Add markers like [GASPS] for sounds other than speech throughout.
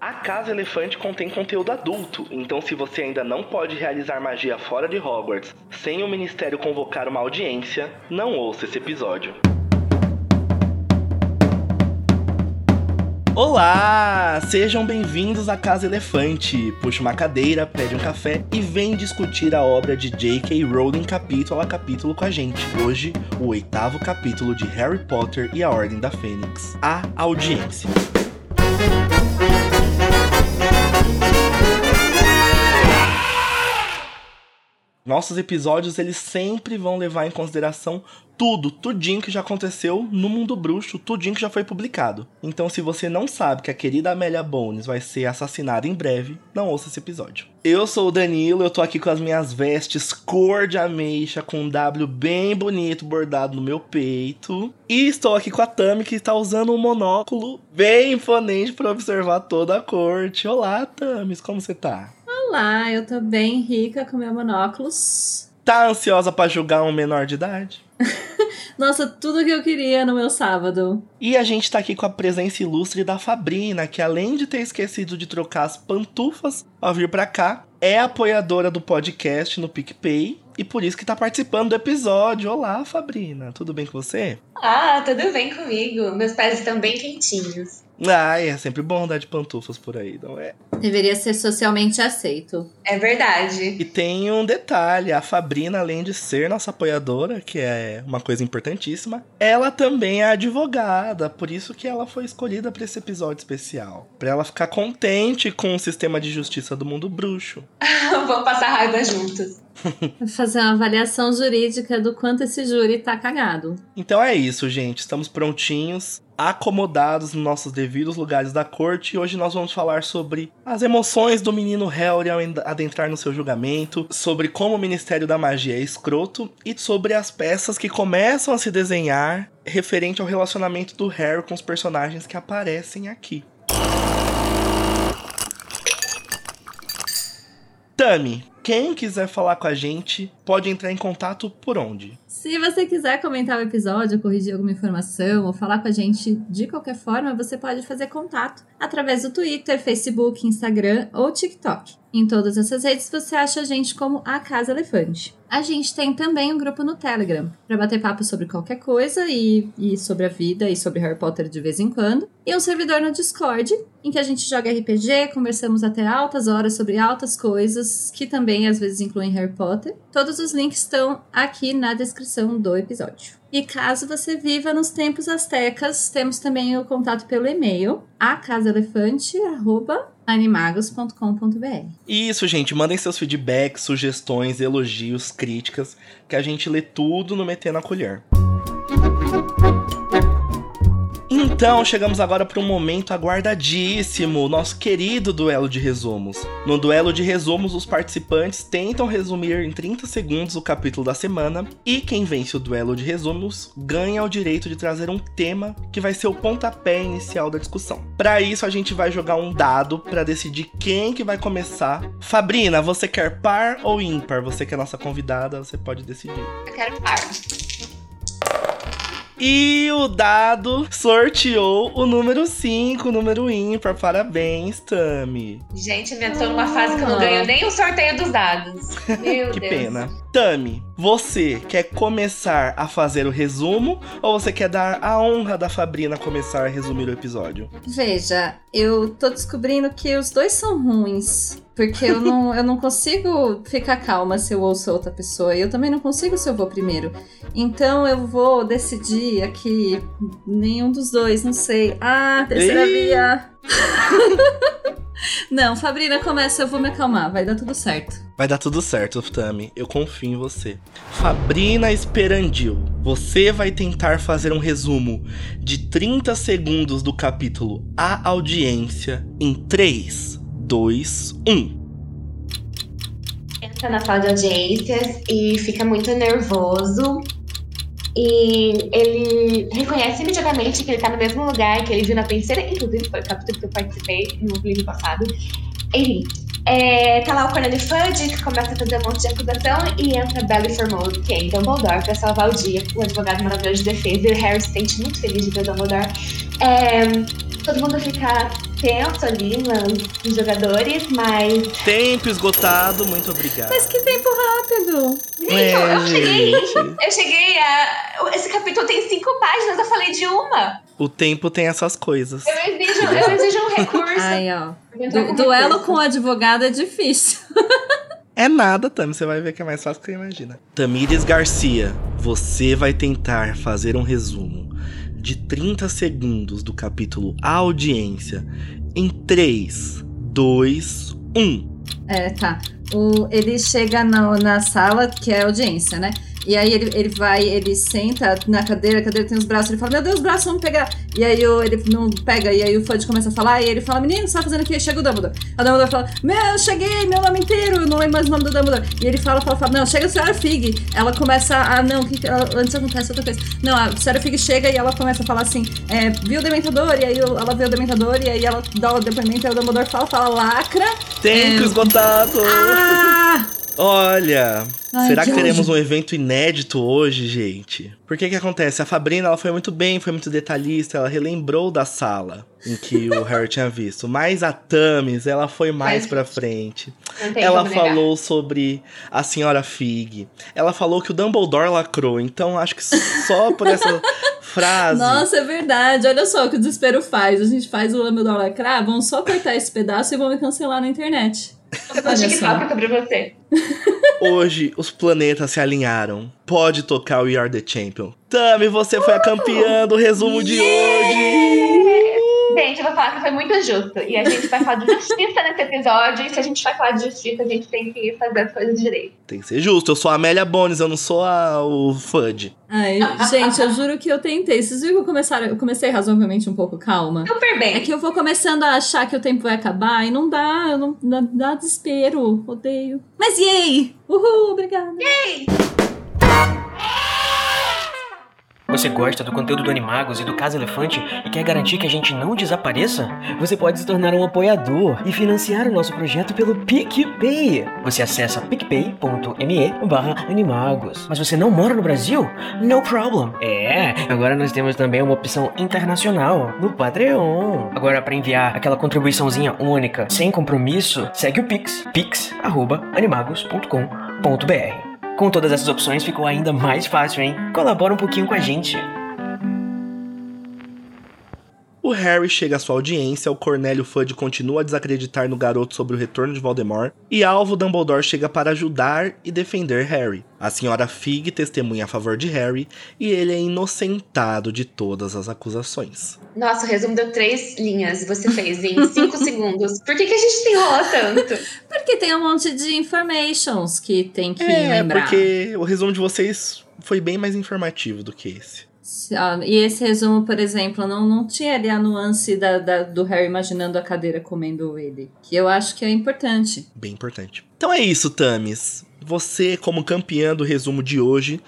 A Casa Elefante contém conteúdo adulto, então se você ainda não pode realizar magia fora de Hogwarts sem o Ministério convocar uma audiência, não ouça esse episódio. Olá! Sejam bem-vindos à Casa Elefante. Puxa uma cadeira, pede um café e vem discutir a obra de J.K. Rowling capítulo a capítulo com a gente. Hoje, o oitavo capítulo de Harry Potter e a Ordem da Fênix. A Audiência. Nossos episódios eles sempre vão levar em consideração tudo, tudinho que já aconteceu no mundo bruxo, tudinho que já foi publicado. Então, se você não sabe que a querida Amélia Bones vai ser assassinada em breve, não ouça esse episódio. Eu sou o Danilo, eu tô aqui com as minhas vestes cor de ameixa, com um W bem bonito bordado no meu peito. E estou aqui com a Tami, que está usando um monóculo bem imponente para observar toda a corte. Olá, Tamis, como você tá? Olá, eu tô bem rica com meu monóculos. Tá ansiosa para julgar um menor de idade? [LAUGHS] Nossa, tudo que eu queria no meu sábado. E a gente tá aqui com a presença ilustre da Fabrina, que além de ter esquecido de trocar as pantufas ao vir pra cá, é apoiadora do podcast no PicPay e por isso que tá participando do episódio. Olá, Fabrina, tudo bem com você? Ah, tudo bem comigo. Meus pés estão bem quentinhos. Ah, é sempre bom andar de pantufas por aí, não é? Deveria ser socialmente aceito. É verdade. E tem um detalhe: a Fabrina, além de ser nossa apoiadora, que é uma coisa importantíssima, ela também é advogada. Por isso que ela foi escolhida para esse episódio especial. Pra ela ficar contente com o sistema de justiça do mundo bruxo. [LAUGHS] Vamos passar raiva juntos. Fazer uma avaliação jurídica do quanto esse júri tá cagado. Então é isso, gente. Estamos prontinhos acomodados nos nossos devidos lugares da corte e hoje nós vamos falar sobre as emoções do menino Harry ao adentrar no seu julgamento, sobre como o Ministério da Magia é escroto e sobre as peças que começam a se desenhar referente ao relacionamento do Harry com os personagens que aparecem aqui. Tami, quem quiser falar com a gente pode entrar em contato por onde? Se você quiser comentar o episódio, corrigir alguma informação ou falar com a gente de qualquer forma, você pode fazer contato através do Twitter, Facebook, Instagram ou TikTok. Em todas essas redes você acha a gente como a Casa Elefante. A gente tem também um grupo no Telegram para bater papo sobre qualquer coisa e, e sobre a vida e sobre Harry Potter de vez em quando. E um servidor no Discord em que a gente joga RPG, conversamos até altas horas sobre altas coisas que também às vezes incluem Harry Potter. Todos os links estão aqui na descrição do episódio. E caso você viva nos tempos astecas, temos também o contato pelo e-mail acasaelefante@animagos.com.br. Isso, gente, mandem seus feedbacks, sugestões, elogios, críticas, que a gente lê tudo no Meter na Colher. Então, chegamos agora para um momento aguardadíssimo, nosso querido duelo de resumos. No duelo de resumos, os participantes tentam resumir em 30 segundos o capítulo da semana e quem vence o duelo de resumos ganha o direito de trazer um tema que vai ser o pontapé inicial da discussão. Para isso, a gente vai jogar um dado para decidir quem que vai começar. Fabrina, você quer par ou ímpar? Você que é nossa convidada, você pode decidir. Eu quero par. E o dado sorteou o número 5, o número ímpar. Parabéns, Tami. Gente, eu tô numa fase que eu não ganho nem o sorteio dos dados. [LAUGHS] Meu que Deus. pena. Tami, você quer começar a fazer o resumo ou você quer dar a honra da Fabrina começar a resumir o episódio? Veja, eu tô descobrindo que os dois são ruins. Porque eu não, eu não consigo ficar calma se eu ouço outra pessoa. E eu também não consigo se eu vou primeiro. Então eu vou decidir aqui. Nenhum dos dois, não sei. Ah, terceira Ih! via. [LAUGHS] não, Fabrina, começa, eu vou me acalmar. Vai dar tudo certo. Vai dar tudo certo, Tami. Eu confio em você. Fabrina Esperandil, você vai tentar fazer um resumo de 30 segundos do capítulo A Audiência em 3, 2, 1. Entra na sala de audiências e fica muito nervoso. E ele reconhece imediatamente que ele tá no mesmo lugar que ele viu na terceira, inclusive foi o capítulo que eu participei no livro passado. Enfim, é, tá lá o Cornélio Fudge, que começa a fazer um monte de acusação, e entra Belly Formoso, que é Dumbledore, pra salvar o dia, o advogado maravilhoso de defesa, e o Harry se sente muito feliz de ver o Dumbledore. É, todo mundo fica tenso ali nos jogadores, mas. Tempo esgotado, muito obrigado. Mas que tempo rápido! Gente, é, eu, eu cheguei. Eu cheguei a. Esse capítulo tem cinco páginas, eu falei de uma. O tempo tem essas coisas. Eu exijo, eu exijo um recurso. Aí, ó. Du duelo com o advogado é difícil. É nada, Tami. Você vai ver que é mais fácil do que você imagina. Tamires Garcia, você vai tentar fazer um resumo de 30 segundos do capítulo Audiência em 3, 2, 1. É, tá. O, ele chega na, na sala, que é audiência, né? E aí ele, ele vai, ele senta na cadeira, a cadeira tem os braços, ele fala, meu Deus, os braços vão pegar. E aí o, ele não pega, e aí o Fudge começa a falar, e ele fala, menino, você tá fazendo aqui? Chega o Dumbledore. A Dumbledore fala, meu, eu cheguei, meu nome inteiro, eu não lembro mais o nome do Dumbledore. E ele fala, fala, fala, não, chega a senhora Fig. Ela começa a, não, que, ela, antes acontece outra coisa. Não, a senhora Fig chega e ela começa a falar assim, é, viu o Dementador, e aí ela vê o Dementador, e aí ela dá o depoimento, e o Dumbledore fala, fala, lacra. Tempo é, esgotado! Ah! Olha, Ai, será que, teremos um evento inédito hoje, gente? Por que que acontece? A Fabrina, ela foi muito bem, foi muito detalhista, ela relembrou da sala em que o [LAUGHS] Harry tinha visto. Mas a Tamis, ela foi mais pra frente. Ela falou sobre a senhora Fig. Ela falou que o Dumbledore lacrou. Então, acho que só por essa [LAUGHS] frase... Nossa, é verdade. Olha só o que o desespero faz. A gente faz o Dumbledore lacrar, vão só cortar esse pedaço e vão me cancelar na internet. Eu TikTok sobre você. Hoje, os planetas se alinharam. Pode tocar o We Are The Champion. Tami, você foi a campeã do resumo de hoje! Gente, eu vou falar que foi muito justo. E a gente vai falar de justiça nesse episódio. E se a gente vai falar de justiça, a gente tem que fazer as coisas direito. Tem que ser justo. Eu sou a Amélia Bones, eu não sou a, o Fudge. Ai, gente, eu juro que eu tentei. Vocês viram que eu, começar, eu comecei razoavelmente um pouco calma? Super bem. É que eu vou começando a achar que o tempo vai acabar e não dá, não dá, dá desespero. Odeio. Mas yay! Uhul, obrigada. Yay! Você gosta do conteúdo do Animagos e do Casa Elefante e quer garantir que a gente não desapareça? Você pode se tornar um apoiador e financiar o nosso projeto pelo PicPay. Você acessa picpay.me animagos. Mas você não mora no Brasil? No problem. É, agora nós temos também uma opção internacional no Patreon. Agora, para enviar aquela contribuiçãozinha única, sem compromisso, segue o Pix, pix.animagos.com.br. Com todas essas opções ficou ainda mais fácil, hein? Colabora um pouquinho com a gente. O Harry chega à sua audiência, o Cornélio Fudge continua a desacreditar no garoto sobre o retorno de Voldemort, e Alvo Dumbledore chega para ajudar e defender Harry. A senhora Fig testemunha a favor de Harry, e ele é inocentado de todas as acusações. Nossa, o resumo deu três linhas, você fez em cinco [LAUGHS] segundos. Por que, que a gente se enrola tanto? Porque tem um monte de informations que tem que é, lembrar. porque o resumo de vocês foi bem mais informativo do que esse. E esse resumo, por exemplo, não, não tinha ali a nuance da, da, do Harry imaginando a cadeira comendo ele. Que eu acho que é importante. Bem importante. Então é isso, Tamis. Você, como campeã do resumo de hoje,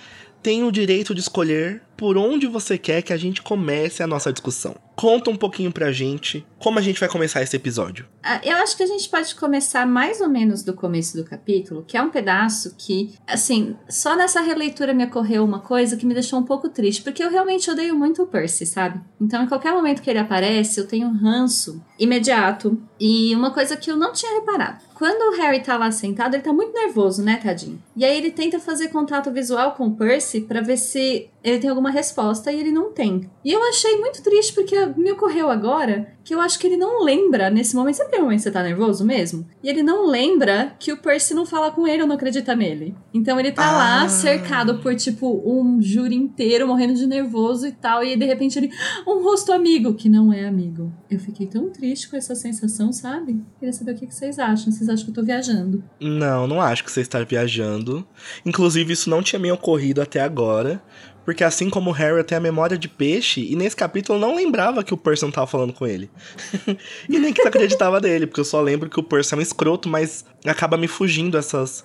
tem o direito de escolher por onde você quer que a gente comece a nossa discussão. Conta um pouquinho pra gente como a gente vai começar esse episódio. Ah, eu acho que a gente pode começar mais ou menos do começo do capítulo, que é um pedaço que, assim, só nessa releitura me ocorreu uma coisa que me deixou um pouco triste, porque eu realmente odeio muito o Percy, sabe? Então, em qualquer momento que ele aparece, eu tenho um ranço imediato e uma coisa que eu não tinha reparado. Quando o Harry tá lá sentado, ele tá muito nervoso, né, tadinho? E aí ele tenta fazer contato visual com o Percy para ver se ele tem alguma resposta e ele não tem. E eu achei muito triste porque me ocorreu agora que eu acho que ele não lembra nesse momento. Sabe aquele momento que você tá nervoso mesmo? E ele não lembra que o Percy não fala com ele ou não acredita nele. Então ele tá ah. lá cercado por, tipo, um júri inteiro morrendo de nervoso e tal. E de repente ele. Um rosto amigo, que não é amigo. Eu fiquei tão triste com essa sensação, sabe? Queria saber o que vocês acham. Vocês acham que eu tô viajando? Não, não acho que você está viajando. Inclusive, isso não tinha me ocorrido até agora. Porque assim como o Harry tem a memória de peixe, e nesse capítulo não lembrava que o Percy não tava falando com ele. [LAUGHS] e nem que acreditava dele, porque eu só lembro que o Percy é um escroto, mas acaba me fugindo essas,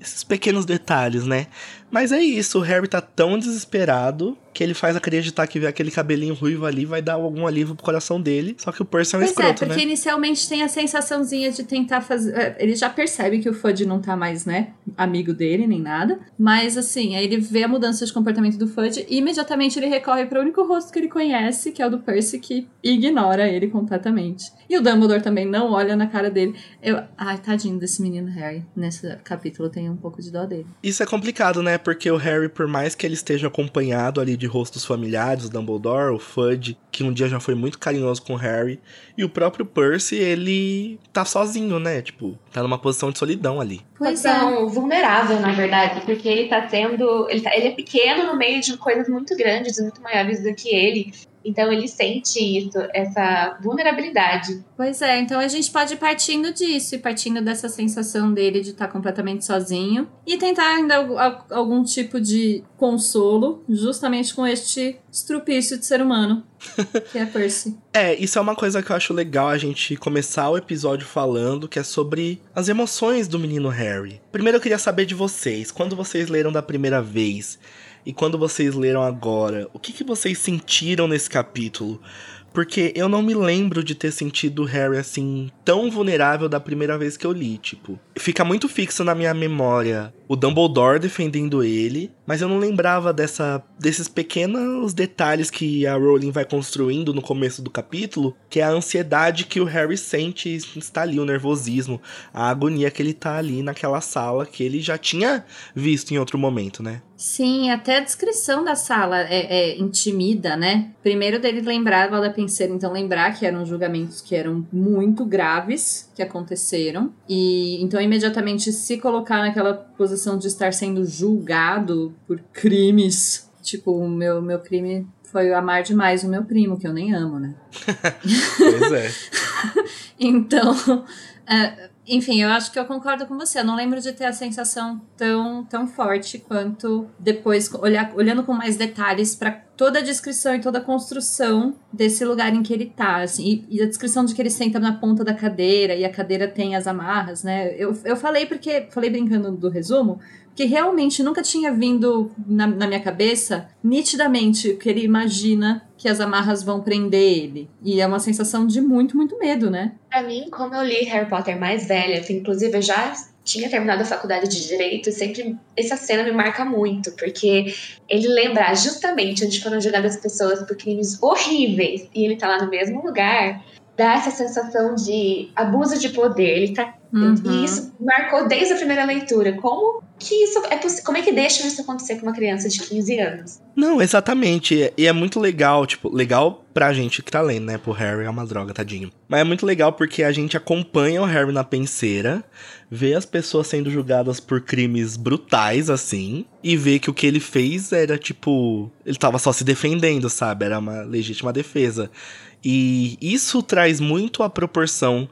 esses pequenos detalhes, né? Mas é isso, o Harry tá tão desesperado que ele faz acreditar que ver aquele cabelinho ruivo ali vai dar algum alívio pro coração dele. Só que o Percy é um pois escroto, é, porque né? inicialmente tem a sensaçãozinha de tentar fazer. É, ele já percebe que o Fudge não tá mais, né? amigo dele, nem nada. Mas assim, aí ele vê a mudança de comportamento do Fudge e imediatamente ele recorre para o único rosto que ele conhece, que é o do Percy, que ignora ele completamente. E o Dumbledore também não olha na cara dele. Eu, ai, tadinho desse menino Harry. Nesse capítulo eu tenho um pouco de dó dele. Isso é complicado, né? Porque o Harry, por mais que ele esteja acompanhado ali de rostos familiares, o Dumbledore, o Fudge, que um dia já foi muito carinhoso com o Harry, e o próprio Percy, ele tá sozinho, né? Tipo, tá numa posição de solidão ali. Pois é. vulnerável, na verdade, porque ele tá tendo. Ele, tá, ele é pequeno no meio de coisas muito grandes, muito maiores do que ele. Então ele sente isso, essa vulnerabilidade. Pois é, então a gente pode ir partindo disso e partindo dessa sensação dele de estar completamente sozinho e tentar ainda algum tipo de consolo, justamente com este estrupício de ser humano, que é Percy. [LAUGHS] é, isso é uma coisa que eu acho legal a gente começar o episódio falando, que é sobre as emoções do menino Harry. Primeiro eu queria saber de vocês, quando vocês leram da primeira vez, e quando vocês leram agora, o que, que vocês sentiram nesse capítulo? Porque eu não me lembro de ter sentido o Harry assim tão vulnerável da primeira vez que eu li, tipo. Fica muito fixo na minha memória o Dumbledore defendendo ele, mas eu não lembrava dessa desses pequenos detalhes que a Rowling vai construindo no começo do capítulo, que é a ansiedade que o Harry sente está ali, o nervosismo, a agonia que ele tá ali naquela sala que ele já tinha visto em outro momento, né? Sim, até a descrição da sala é, é intimida, né? Primeiro dele lembrar da penseira, então lembrar que eram julgamentos que eram muito graves que aconteceram e então imediatamente se colocar naquela posição de estar sendo julgado por crimes, tipo o meu meu crime foi amar demais o meu primo que eu nem amo, né? [LAUGHS] pois é. [LAUGHS] então, uh, enfim, eu acho que eu concordo com você. Eu não lembro de ter a sensação tão, tão forte quanto depois, olhar, olhando com mais detalhes para toda a descrição e toda a construção desse lugar em que ele tá. Assim, e, e, a descrição de que ele senta na ponta da cadeira e a cadeira tem as amarras, né? Eu, eu falei porque. Falei brincando do resumo, que realmente nunca tinha vindo na, na minha cabeça nitidamente o que ele imagina que as amarras vão prender ele. E é uma sensação de muito, muito medo, né? Pra mim, como eu li Harry Potter mais velha, inclusive eu já tinha terminado a faculdade de Direito, sempre essa cena me marca muito, porque ele lembra justamente onde foram julgadas as pessoas por crimes horríveis e ele tá lá no mesmo lugar, dá essa sensação de abuso de poder. Ele tá. Uhum. E isso marcou desde a primeira leitura. Como que isso é possível? Como é que deixa isso acontecer com uma criança de 15 anos? Não, exatamente. E é muito legal, tipo, legal pra gente que tá lendo, né? Pro Harry é uma droga, tadinho. Mas é muito legal porque a gente acompanha o Harry na penseira, vê as pessoas sendo julgadas por crimes brutais, assim, e vê que o que ele fez era, tipo, ele tava só se defendendo, sabe? Era uma legítima defesa. E isso traz muito a proporção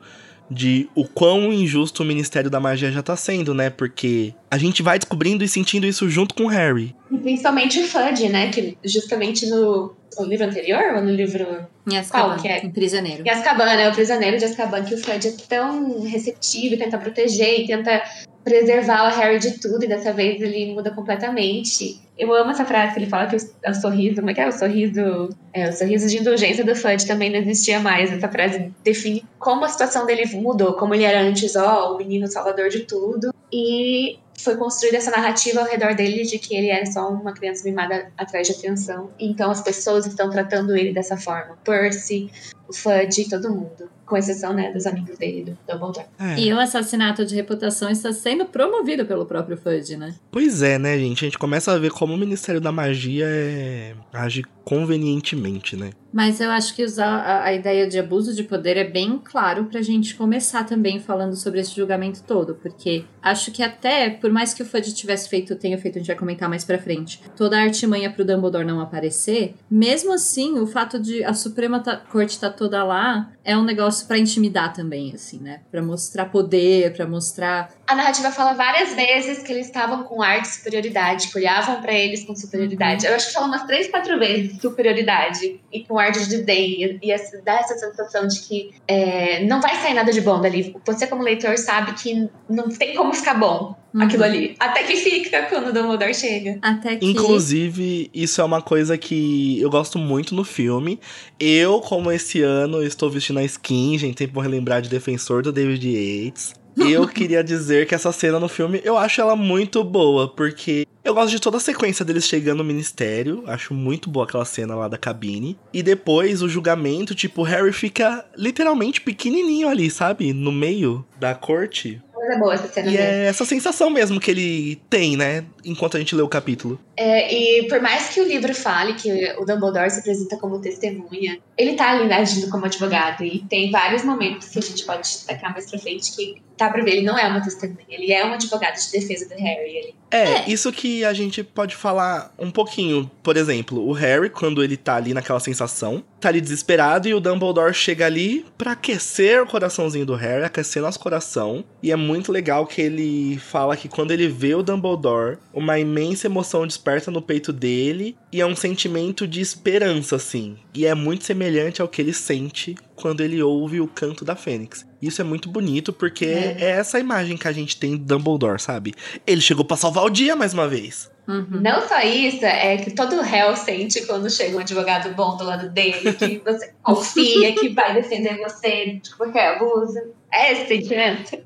de o quão injusto o Ministério da Magia já tá sendo, né? Porque a gente vai descobrindo e sentindo isso junto com o Harry. E principalmente o Fudge, né? Que justamente no, no livro anterior, ou no livro... Em Azkaban, Qual que é? em Prisioneiro. Em Azkaban, né? O Prisioneiro de Azkaban, que o Fudge é tão receptivo e tenta proteger e tenta preservar o Harry de tudo, e dessa vez ele muda completamente. Eu amo essa frase que ele fala que o, o sorriso, como é que é? O sorriso. É, o sorriso de indulgência do Fudge também não existia mais. Essa frase define como a situação dele mudou, como ele era antes, ó, o menino salvador de tudo. E foi construída essa narrativa ao redor dele de que ele era só uma criança mimada atrás de atenção. Então as pessoas estão tratando ele dessa forma. Percy, o Fudge, todo mundo com exceção, né, dos amigos dele, do Dumbledore. É. E o assassinato de reputação está sendo promovido pelo próprio Fudge, né? Pois é, né, gente? A gente começa a ver como o Ministério da Magia é... age convenientemente, né? Mas eu acho que usar a, a, ideia de abuso de poder é bem claro pra gente começar também falando sobre esse julgamento todo, porque acho que até, por mais que o Fudge tivesse feito, tenha feito, a gente vai comentar mais pra frente, toda a artimanha pro Dumbledore não aparecer, mesmo assim, o fato de a Suprema Corte estar tá toda lá é um negócio para intimidar também, assim, né? Pra mostrar poder, para mostrar a narrativa fala várias vezes que eles estavam com ar de superioridade, que olhavam para eles com superioridade. Eu acho que fala umas três, quatro vezes superioridade e com ar de desdém. E, e dá essa sensação de que é, não vai sair nada de bom dali. Você, como leitor, sabe que não tem como ficar bom uhum. aquilo ali. Até que fica quando o Dumbledore chega. Até que... Inclusive, isso é uma coisa que eu gosto muito no filme. Eu, como esse ano, estou vestindo a skin, gente, sempre vou relembrar de Defensor do David Yates. Eu queria dizer que essa cena no filme, eu acho ela muito boa, porque eu gosto de toda a sequência deles chegando no ministério. Acho muito boa aquela cena lá da cabine. E depois o julgamento, tipo, o Harry fica literalmente pequenininho ali, sabe? No meio da corte. É boa essa cena E mesmo. é essa sensação mesmo que ele tem, né? Enquanto a gente lê o capítulo. É, e por mais que o livro fale que o Dumbledore se apresenta como testemunha, ele tá ali né, agindo como advogado. E tem vários momentos que a gente pode destacar mais pra frente que dá pra ver, ele não é uma testemunha, ele é um advogado de defesa do Harry. Ele É, isso que a gente pode falar um pouquinho. Por exemplo, o Harry, quando ele tá ali naquela sensação, tá ali desesperado e o Dumbledore chega ali pra aquecer o coraçãozinho do Harry, aquecer nosso coração. E é muito legal que ele fala que quando ele vê o Dumbledore, uma imensa emoção desperta no peito dele e é um sentimento de esperança, assim. E é muito semelhante ao que ele sente quando ele ouve o canto da Fênix. Isso é muito bonito porque É. é essa imagem que a gente tem do Dumbledore, sabe? Ele chegou pra salvar o dia mais uma vez. Uhum. Não só isso, é que todo réu sente quando chega um advogado bom do lado dele, que você [LAUGHS] confia, que vai defender você de qualquer abuso. É esse sentimento.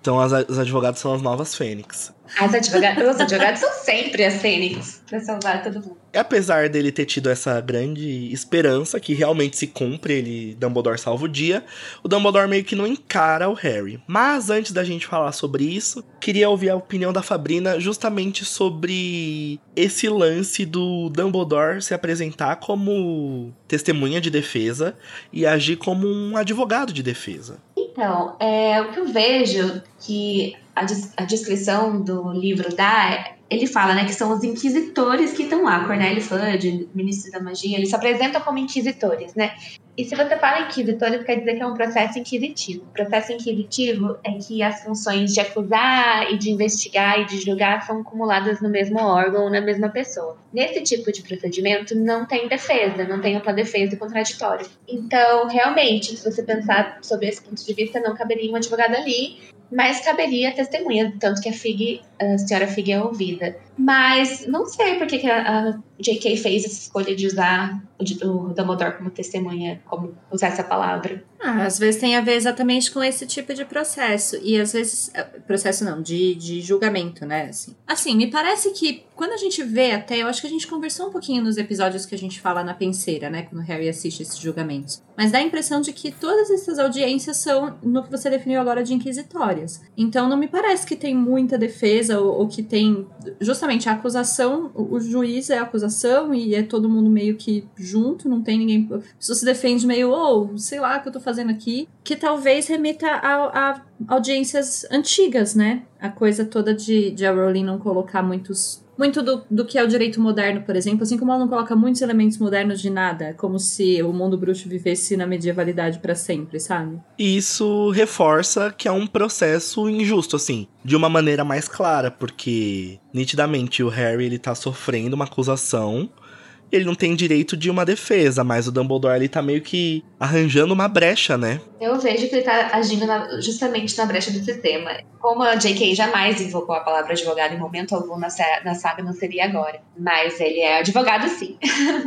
Então as- os advogados são as novas Fênix. As advogadas, os advogados são sempre as fênix pra salvar todo mundo. Apesar dele ter tido essa grande esperança que realmente se cumpre, ele Dumbledore salva o dia, o Dumbledore meio que não encara o Harry. Mas antes da gente falar sobre isso, queria ouvir a opinião da Fabrina justamente sobre esse lance do Dumbledore se apresentar como testemunha de defesa e agir como um advogado de defesa. Então, é, o que eu vejo que a, a descrição do livro dá, ele fala né, que são os inquisitores que estão lá, Cornélio Fudge, ministro da magia, eles se apresentam como inquisitores, né? E se você fala inquisitores, quer dizer que é um processo inquisitivo. O processo inquisitivo é que as funções de acusar e de investigar e de julgar são acumuladas no mesmo órgão na mesma pessoa. Nesse tipo de procedimento, não tem defesa, não tem ampla defesa e contraditório. Então, realmente, se você pensar sobre esse ponto de vista, não caberia um advogado ali, mas caberia testemunha, tanto que a Fig, a senhora Fig é ouvida. Mas não sei por que, a, a J.K. fez essa escolha de usar o, o Dumbledore como testemunha, como usar essa palavra. Ah, às vezes tem a ver exatamente com esse tipo de processo. E às vezes. eh, Processo não, de, de julgamento, né? Assim. assim, me parece que quando a gente vê até, eu acho que a gente conversou um pouquinho nos episódios que a gente fala na penseira, né? Quando o Harry assiste esses julgamentos. Mas dá a impressão de que todas essas audiências são no que você definiu agora de inquisitórias. Então não me parece que tem muita defesa ou, ou que tem. Justamente a acusação, o, o juiz é a acusação e é todo mundo meio que junto, não tem ninguém. A pessoa se defende meio, ou sei lá o que eu tô fazendo aqui. Que talvez remeta a, a audiências antigas, né? A coisa toda de, de a Rowling não colocar muitos. Muito do, do que é o direito moderno, por exemplo, assim como ela não coloca muitos elementos modernos de nada, como se o mundo bruxo vivesse na medievalidade pra sempre, sabe? Isso reforça que é um processo injusto, assim, de uma maneira mais clara, porque nitidamente o Harry ele tá sofrendo uma acusação, ele não tem direito de uma defesa, mas o Dumbledore ele tá meio que arranjando uma brecha, né? Eu vejo que ele tá agindo na- justamente na brecha do sistema. Como a J.K. jamais invocou a palavra advogado em momento algum na, na saga, não seria agora. Mas ele é advogado sim.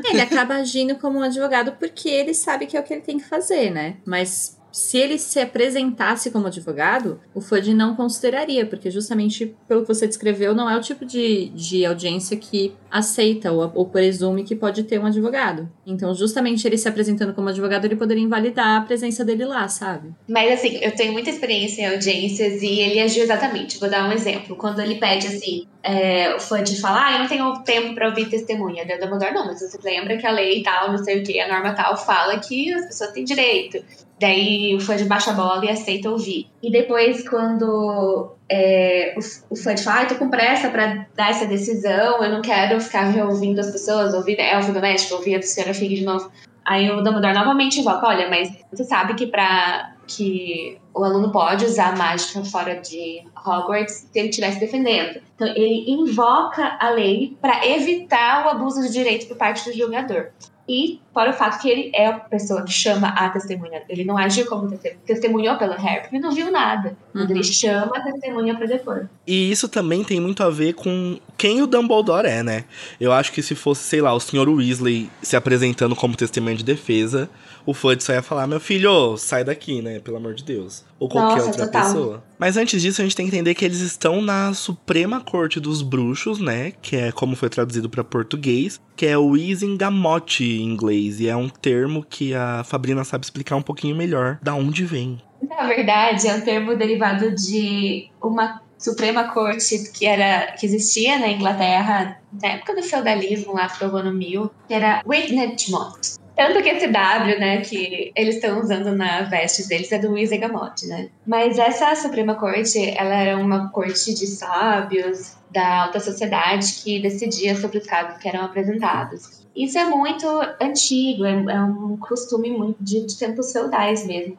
Ele acaba agindo como um advogado porque ele sabe que é o que ele tem que fazer, né? Mas se ele se apresentasse como advogado, o FUD não consideraria, porque justamente pelo que você descreveu, não é o tipo de, de audiência que aceita ou, ou presume que pode ter um advogado. Então, justamente ele se apresentando como advogado, ele poderia invalidar a presença dele lá, sabe? Mas assim, eu tenho muita experiência em audiências e ele agiu exatamente. Vou dar um exemplo. Quando ele pede assim, é, o fã de falar, ah, eu não tenho tempo pra ouvir testemunha. Daí o Dumbledore, não, mas você lembra que a lei tal, não sei o que, a norma tal, fala que as pessoas têm direito. Daí o fã de baixa bola e aceita ouvir. E depois, quando é, o, o fã de fala, ah, tô com pressa pra dar essa decisão, eu não quero ficar reouvindo as pessoas, ouvir elfo doméstico, ouvir a senhora Fig de novo. Aí o Dumbledore novamente invoca, olha, mas você sabe que pra que o aluno pode usar mágica fora de Hogwarts se ele estivesse defendendo. Então ele invoca a lei para evitar o abuso de direito por parte do jogador. E Fora o fato que ele é a pessoa que chama a testemunha. Ele não agiu como testemunha. Testemunhou pelo Harry, porque não viu nada. Uhum. Ele chama a testemunha pra depois. E isso também tem muito a ver com quem o Dumbledore é, né? Eu acho que se fosse, sei lá, o Sr. Weasley se apresentando como testemunha de defesa, o Fudge só ia falar, meu filho, sai daqui, né? Pelo amor de Deus. Ou qualquer Nossa, outra total. pessoa. Mas antes disso, a gente tem que entender que eles estão na Suprema Corte dos Bruxos, né? Que é como foi traduzido para português, que é o Isingamote em inglês. E é um termo que a Fabrina sabe explicar um pouquinho melhor da onde vem. Na verdade, é um termo derivado de uma Suprema Corte que era que existia na Inglaterra na época do feudalismo lá pro ano mil, que era Witnetmont. Tanto que esse W, né, que eles estão usando na veste deles é do Luiz Egamote, né? Mas essa Suprema Corte, ela era uma corte de sábios da alta sociedade que decidia sobre os casos que eram apresentados. Isso é muito antigo, é, é um costume muito de, de tempos feudais mesmo.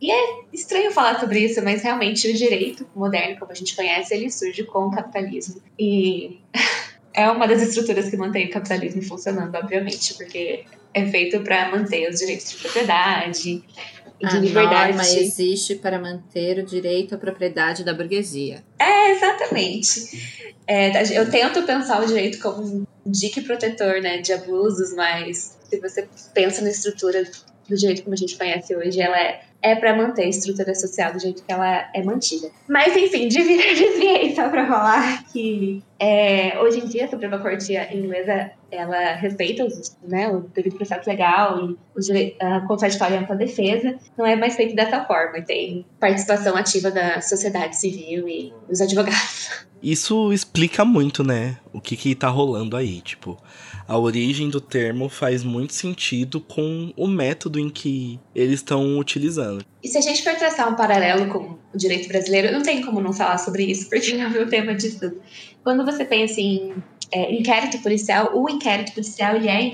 E é estranho falar sobre isso, mas realmente o direito moderno, como a gente conhece, ele surge com o capitalismo. E [LAUGHS] é uma das estruturas que mantém o capitalismo funcionando, obviamente, porque é feito para manter os direitos de propriedade e de a liberdade. norma existe para manter o direito à propriedade da burguesia. É, exatamente. É, eu tento pensar o direito como um dique protetor né, de abusos, mas se você pensa na estrutura do jeito como a gente conhece hoje, ela é é para manter a estrutura social do jeito que ela é mantida. Mas, enfim, desviei [LAUGHS] só para falar que é, hoje em dia a Suprema Corte inglesa ela respeita os, né, o devido processo legal e o direito, a contraditória ampla defesa, não é mais feito dessa forma, e tem participação ativa da sociedade civil e dos advogados. Isso explica muito, né, o que que tá rolando aí, tipo a origem do termo faz muito sentido com o método em que eles estão utilizando. E se a gente for traçar um paralelo com o direito brasileiro, não tem como não falar sobre isso, porque é o meu tema de estudo. Quando você pensa em é, inquérito policial, o inquérito policial ele é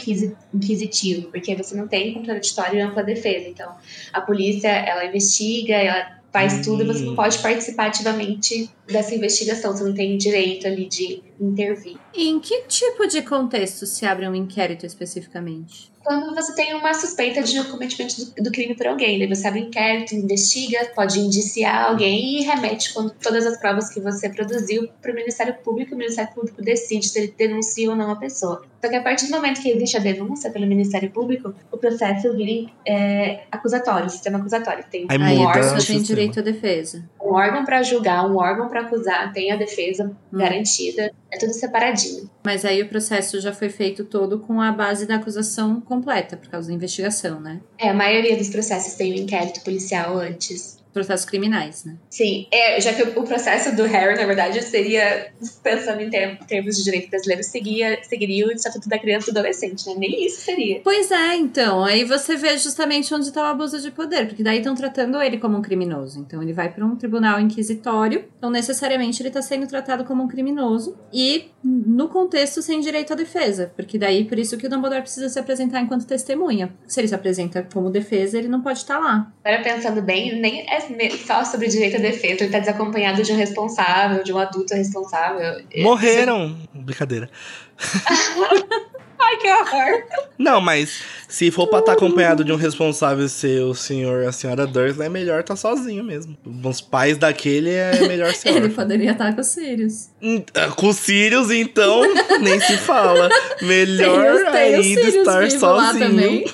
inquisitivo, porque você não tem contraditório e ampla defesa. Então, a polícia, ela investiga, ela faz tudo e você não hum. pode participar ativamente dessa investigação, você não tem direito ali de intervir. E em que tipo de contexto se abre um inquérito especificamente? Quando você tem uma suspeita de cometimento do, do crime por alguém. Daí você abre um inquérito, investiga, pode indiciar alguém e remete quando todas as provas que você produziu para o Ministério Público. O Ministério Público decide se ele denuncia ou não a pessoa. Só que a partir do momento que existe a denúncia pelo Ministério Público, o processo vira é, acusatório, sistema acusatório. Tem Aí um órgão tem direito à defesa. Um órgão para julgar, um órgão para acusar, tem a defesa hum. garantida. É tudo separadinho. Mas aí o processo já foi feito todo com a base da acusação completa, por causa da investigação, né? É, a maioria dos processos tem um inquérito policial antes processos criminais, né? Sim, é, já que o, processo do Harry, na verdade, seria, pensando em termos de direito brasileiro, seguia, seguiria o Estatuto da Criança e do Adolescente, né? Nem isso seria. Pois é, então. Aí você vê justamente onde está o abuso de poder, porque daí estão tratando ele como um criminoso. Então ele vai para um tribunal inquisitório, então necessariamente ele está sendo tratado como um criminoso e no contexto sem direito à defesa, porque daí por isso que o Dumbledore precisa se apresentar enquanto testemunha. Se ele se apresenta como defesa, ele não pode estar tá lá. Agora pensando bem, nem é só sobre direito à defesa, ele tá desacompanhado de um responsável, de um adulto responsável. Morreram! Brincadeira. [LAUGHS] Ai, que horror. Não, mas se for pra estar tá acompanhado de um responsável ser o senhor e a senhora Dursley, é melhor estar tá sozinho mesmo. Os pais daquele é melhor [LAUGHS] ser Ele poderia estar tá com os Sirius. Hum, ah, com os Sirius, então, nem se fala. [LAUGHS] Melhor ainda estar sozinho.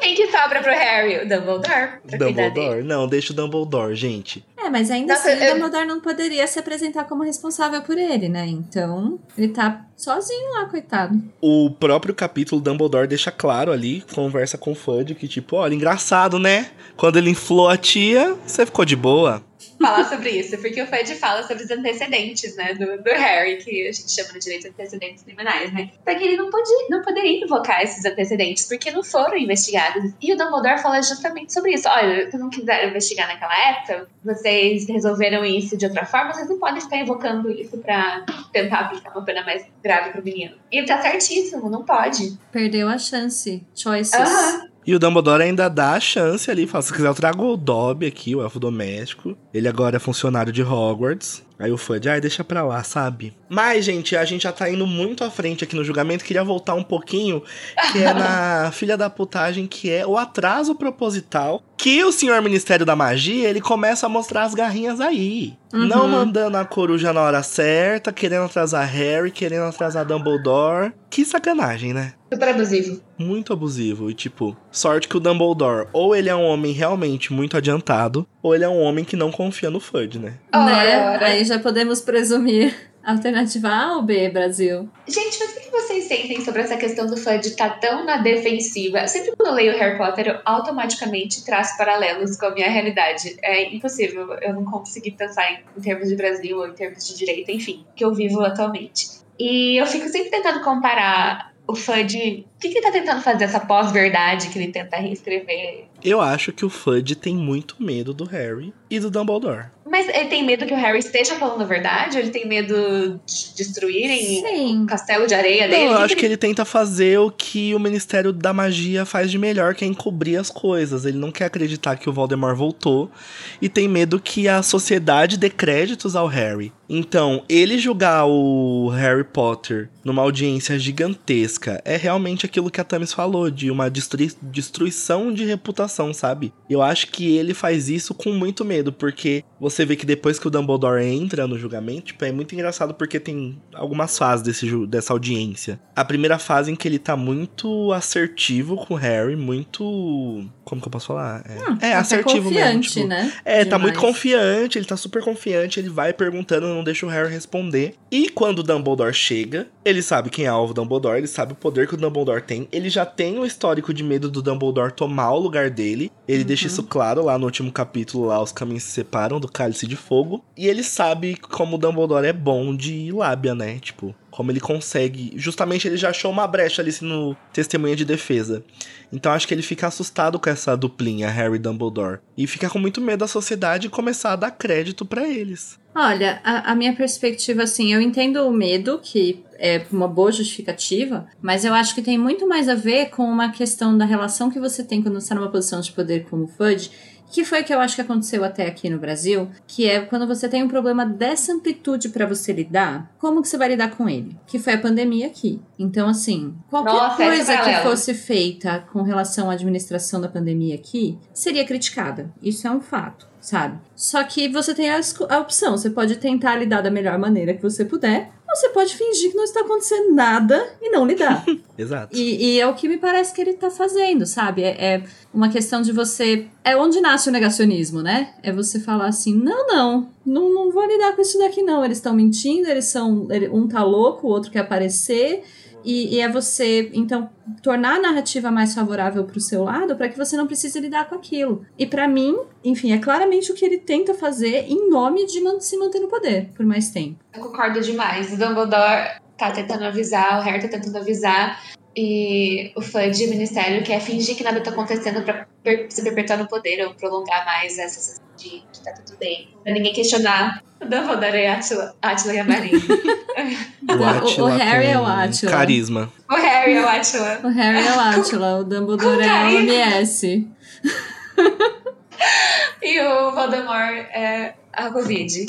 Quem que sobra pro Harry? O Dumbledore. Dumbledore? Não, deixa o Dumbledore, gente. É, mas ainda Nossa, assim, eu... o Dumbledore não poderia se apresentar como responsável por ele, né? Então, ele tá sozinho lá, coitado. O próprio capítulo Dumbledore deixa claro ali, conversa com o Fudge, que tipo, olha, engraçado, né? Quando ele inflou a tia, você ficou de boa falar sobre isso, porque o Fed fala sobre os antecedentes, né, do, do Harry, que a gente chama de direito de antecedentes criminais, né? Só que ele não, podia, não poderia invocar esses antecedentes, porque não foram investigados. E o Dumbledore fala justamente sobre isso. Olha, se não quiseram investigar naquela época, vocês resolveram isso de outra forma, vocês não podem ficar invocando isso pra tentar aplicar uma pena mais grave pro menino. E ele tá certíssimo, não pode. Perdeu a chance. Choices. Aham. E o Dumbledore ainda dá a chance ali, fala, se quiser eu trago o Dobby aqui, o elfo doméstico. Ele agora é funcionário de Hogwarts. Aí o Fudge, ai, deixa pra lá, sabe? Mas, gente, a gente já tá indo muito à frente aqui no julgamento. Queria voltar um pouquinho, que é na [LAUGHS] filha da putagem, que é o atraso proposital. Que o senhor Ministério da Magia, ele começa a mostrar as garrinhas aí. Uhum. Não mandando a coruja na hora certa, querendo atrasar Harry, querendo atrasar Dumbledore. Que sacanagem, né? Super abusivo. Muito abusivo. E, tipo, sorte que o Dumbledore, ou ele é um homem realmente muito adiantado, ou ele é um homem que não confia no Fudge, né? né? Ora. Aí já podemos presumir alternativa A ou B, Brasil? Gente, mas o que vocês sentem sobre essa questão do fã de estar tão na defensiva? Sempre quando eu leio Harry Potter, eu automaticamente traço paralelos com a minha realidade. É impossível eu não conseguir pensar em, em termos de Brasil ou em termos de direito, enfim, que eu vivo atualmente. E eu fico sempre tentando comparar o fã de. O que, que ele tá tentando fazer, essa pós-verdade que ele tenta reescrever? Eu acho que o Fudge tem muito medo do Harry e do Dumbledore. Mas ele tem medo que o Harry esteja falando a verdade? Ele tem medo de destruírem Sim. o castelo de areia Não, dele? eu O que acho que ele tenta fazer o que o Ministério da Magia faz de melhor, que é encobrir as coisas. Ele não quer acreditar que o Voldemort voltou e tem medo que a sociedade dê créditos ao Harry. Então, ele julgar o Harry Potter numa audiência gigantesca é realmente aquilo que a Tamis falou, de uma destrui- destruição de reputação, sabe? Eu acho que ele faz isso com muito medo, porque você vê que depois que o Dumbledore entra no julgamento, tipo, é muito engraçado porque tem algumas fases desse, dessa audiência. A primeira fase em que ele tá muito assertivo com o Harry, muito. Como que eu posso falar? É, é Até assertivo mesmo. confiante, tipo, né? é, tá Demais. muito confiante, ele tá super confiante, ele vai perguntando, não deixa o Harry responder. E quando o Dumbledore chega, ele sabe quem é alvo Dumbledore, ele sabe o poder que o Dumbledore tem. Ele já tem o histórico de medo do Dumbledore tomar o lugar dele. Ele Uhum. deixa isso claro lá no último capítulo, lá os caminhos se separam do Cálice de Fogo. E ele sabe como o Dumbledore é bom de lábia, né? Tipo, como ele consegue. Justamente ele já achou uma brecha ali assim, no testemunha de defesa. Então acho que ele fica assustado com essa duplinha, Harry Dumbledore. E fica com muito medo da sociedade começar a dar crédito pra eles. Olha, a, a minha perspectiva, assim, eu entendo o medo, que é uma boa justificativa, mas eu acho que tem muito mais a ver com uma questão da relação que você tem quando você está numa posição de poder como FUD, que foi o que eu acho que aconteceu até aqui no Brasil, que é quando você tem um problema dessa amplitude para você lidar, como que você vai lidar com ele? Que foi a pandemia aqui. Então, assim, qualquer Nossa, coisa que fosse feita com relação à administração da pandemia aqui, seria criticada. Isso é um fato, sabe? Só que você tem a, a opção, você pode tentar lidar da melhor maneira que você puder, você pode fingir que não está acontecendo nada e não lidar. [LAUGHS] Exato. E, e é o que me parece que ele tá fazendo, sabe? É, é uma questão de você. É onde nasce o negacionismo, né? É você falar assim: não, não, não, não vou lidar com isso daqui, não. Eles estão mentindo, eles são. Um tá louco, o outro quer aparecer. E, e é você, então, tornar a narrativa mais favorável pro seu lado para que você não precise lidar com aquilo. E pra mim, enfim, é claramente o que ele tenta fazer em nome de se manter no poder por mais tempo. Eu concordo demais. O Dumbledore tá tentando avisar, o Harry tá tentando avisar. E o fã de ministério quer fingir que nada tá acontecendo pra per- se perpetuar no poder ou prolongar mais essa sensação de que tá tudo bem. Pra ninguém questionar. O Dumbledore é Átila, Átila e a Marinha. [LAUGHS] O, Átila o Harry com é o Átila. Carisma. o Harry é o Átila. O Harry é o [LAUGHS] Átila, o Dumbledore é o. OMS. [LAUGHS] E o Voldemort é a Covid.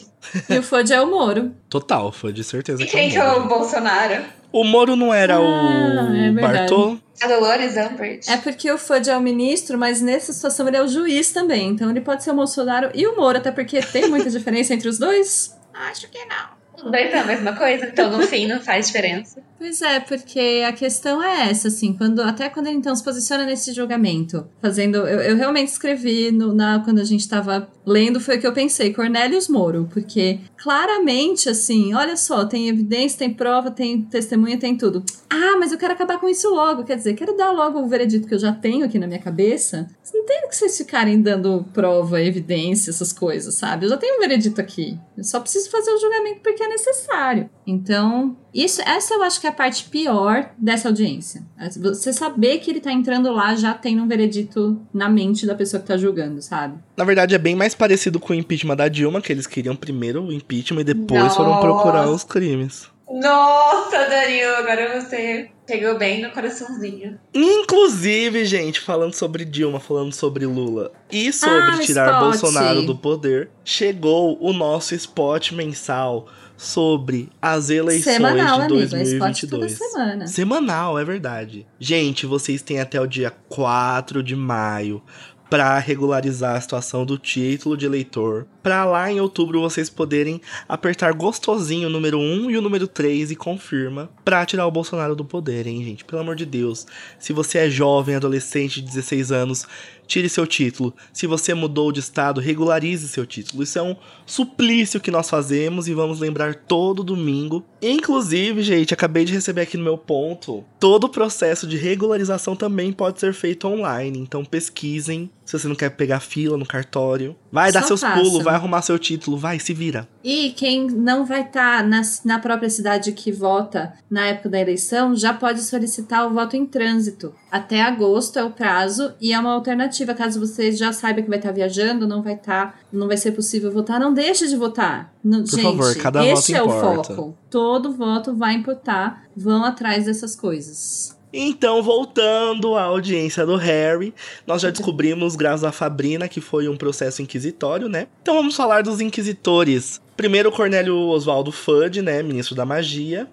E o Fudge é o Moro. Total, de certeza E que quem que é é o o. Bolsonaro? O Moro não era Ah, o é. Bartô? A Dolores Umbridge. É porque o Fudge é o ministro, mas nessa situação ele é o juiz também. Então ele pode ser o Bolsonaro e o Moro, até porque tem muita diferença entre os dois? [LAUGHS] Acho que não. Os dois são a mesma coisa, então no fim não faz diferença. Pois é, porque a questão é essa, assim, quando, até quando ele então se posiciona nesse julgamento, fazendo. Eu, eu realmente escrevi no, na, quando a gente tava lendo, foi o que eu pensei, Cornélios Moro, porque claramente, assim, olha só, tem evidência, tem prova, tem testemunha, tem tudo. Ah, mas eu quero acabar com isso logo, quer dizer, quero dar logo o veredito que eu já tenho aqui na minha cabeça. Não tem que vocês ficarem dando prova, evidência, essas coisas, sabe? Eu já tenho um veredito aqui. Eu só preciso fazer o julgamento porque é necessário. Então, isso, essa eu acho que é a parte pior dessa audiência. Você saber que ele tá entrando lá já tendo um veredito na mente da pessoa que tá julgando, sabe? Na verdade, é bem mais parecido com o impeachment da Dilma, que eles queriam primeiro o impeachment e depois foram Nossa. procurar os crimes. Nossa, Danilo, agora você pegou bem no coraçãozinho. Inclusive, gente, falando sobre Dilma, falando sobre Lula e sobre Ah, tirar spot. Bolsonaro do poder, chegou o nosso spot mensal sobre as eleições Semanal, de amigo. É 2022. semana. Semanal, é verdade. Gente, vocês têm até o dia 4 de maio para regularizar a situação do título de eleitor. Para lá em outubro vocês poderem apertar gostosinho o número 1 e o número 3 e confirma para tirar o Bolsonaro do poder, hein, gente? Pelo amor de Deus. Se você é jovem, adolescente de 16 anos, tire seu título. Se você mudou de estado, regularize seu título. Isso é um suplício que nós fazemos e vamos lembrar todo domingo. Inclusive, gente, acabei de receber aqui no meu ponto. Todo o processo de regularização também pode ser feito online. Então pesquisem. Se você não quer pegar fila no cartório, vai dar Só seus faça. pulos, vai arrumar seu título, vai, se vira. E quem não vai estar na, na própria cidade que vota na época da eleição já pode solicitar o voto em trânsito. Até agosto é o prazo e é uma alternativa. Caso você já saiba que vai estar viajando, não vai estar, não vai ser possível votar, não deixe de votar. Não- Por gente, favor, cada este voto é importa. o foco. Todo voto vai importar. Vão atrás dessas coisas. Então, voltando à audiência do Harry, nós já descobrimos, graças a Fabrina, que foi um processo inquisitório, né? Então vamos falar dos inquisitores. Primeiro, Cornélio Oswaldo Fudge, né? Ministro da Magia.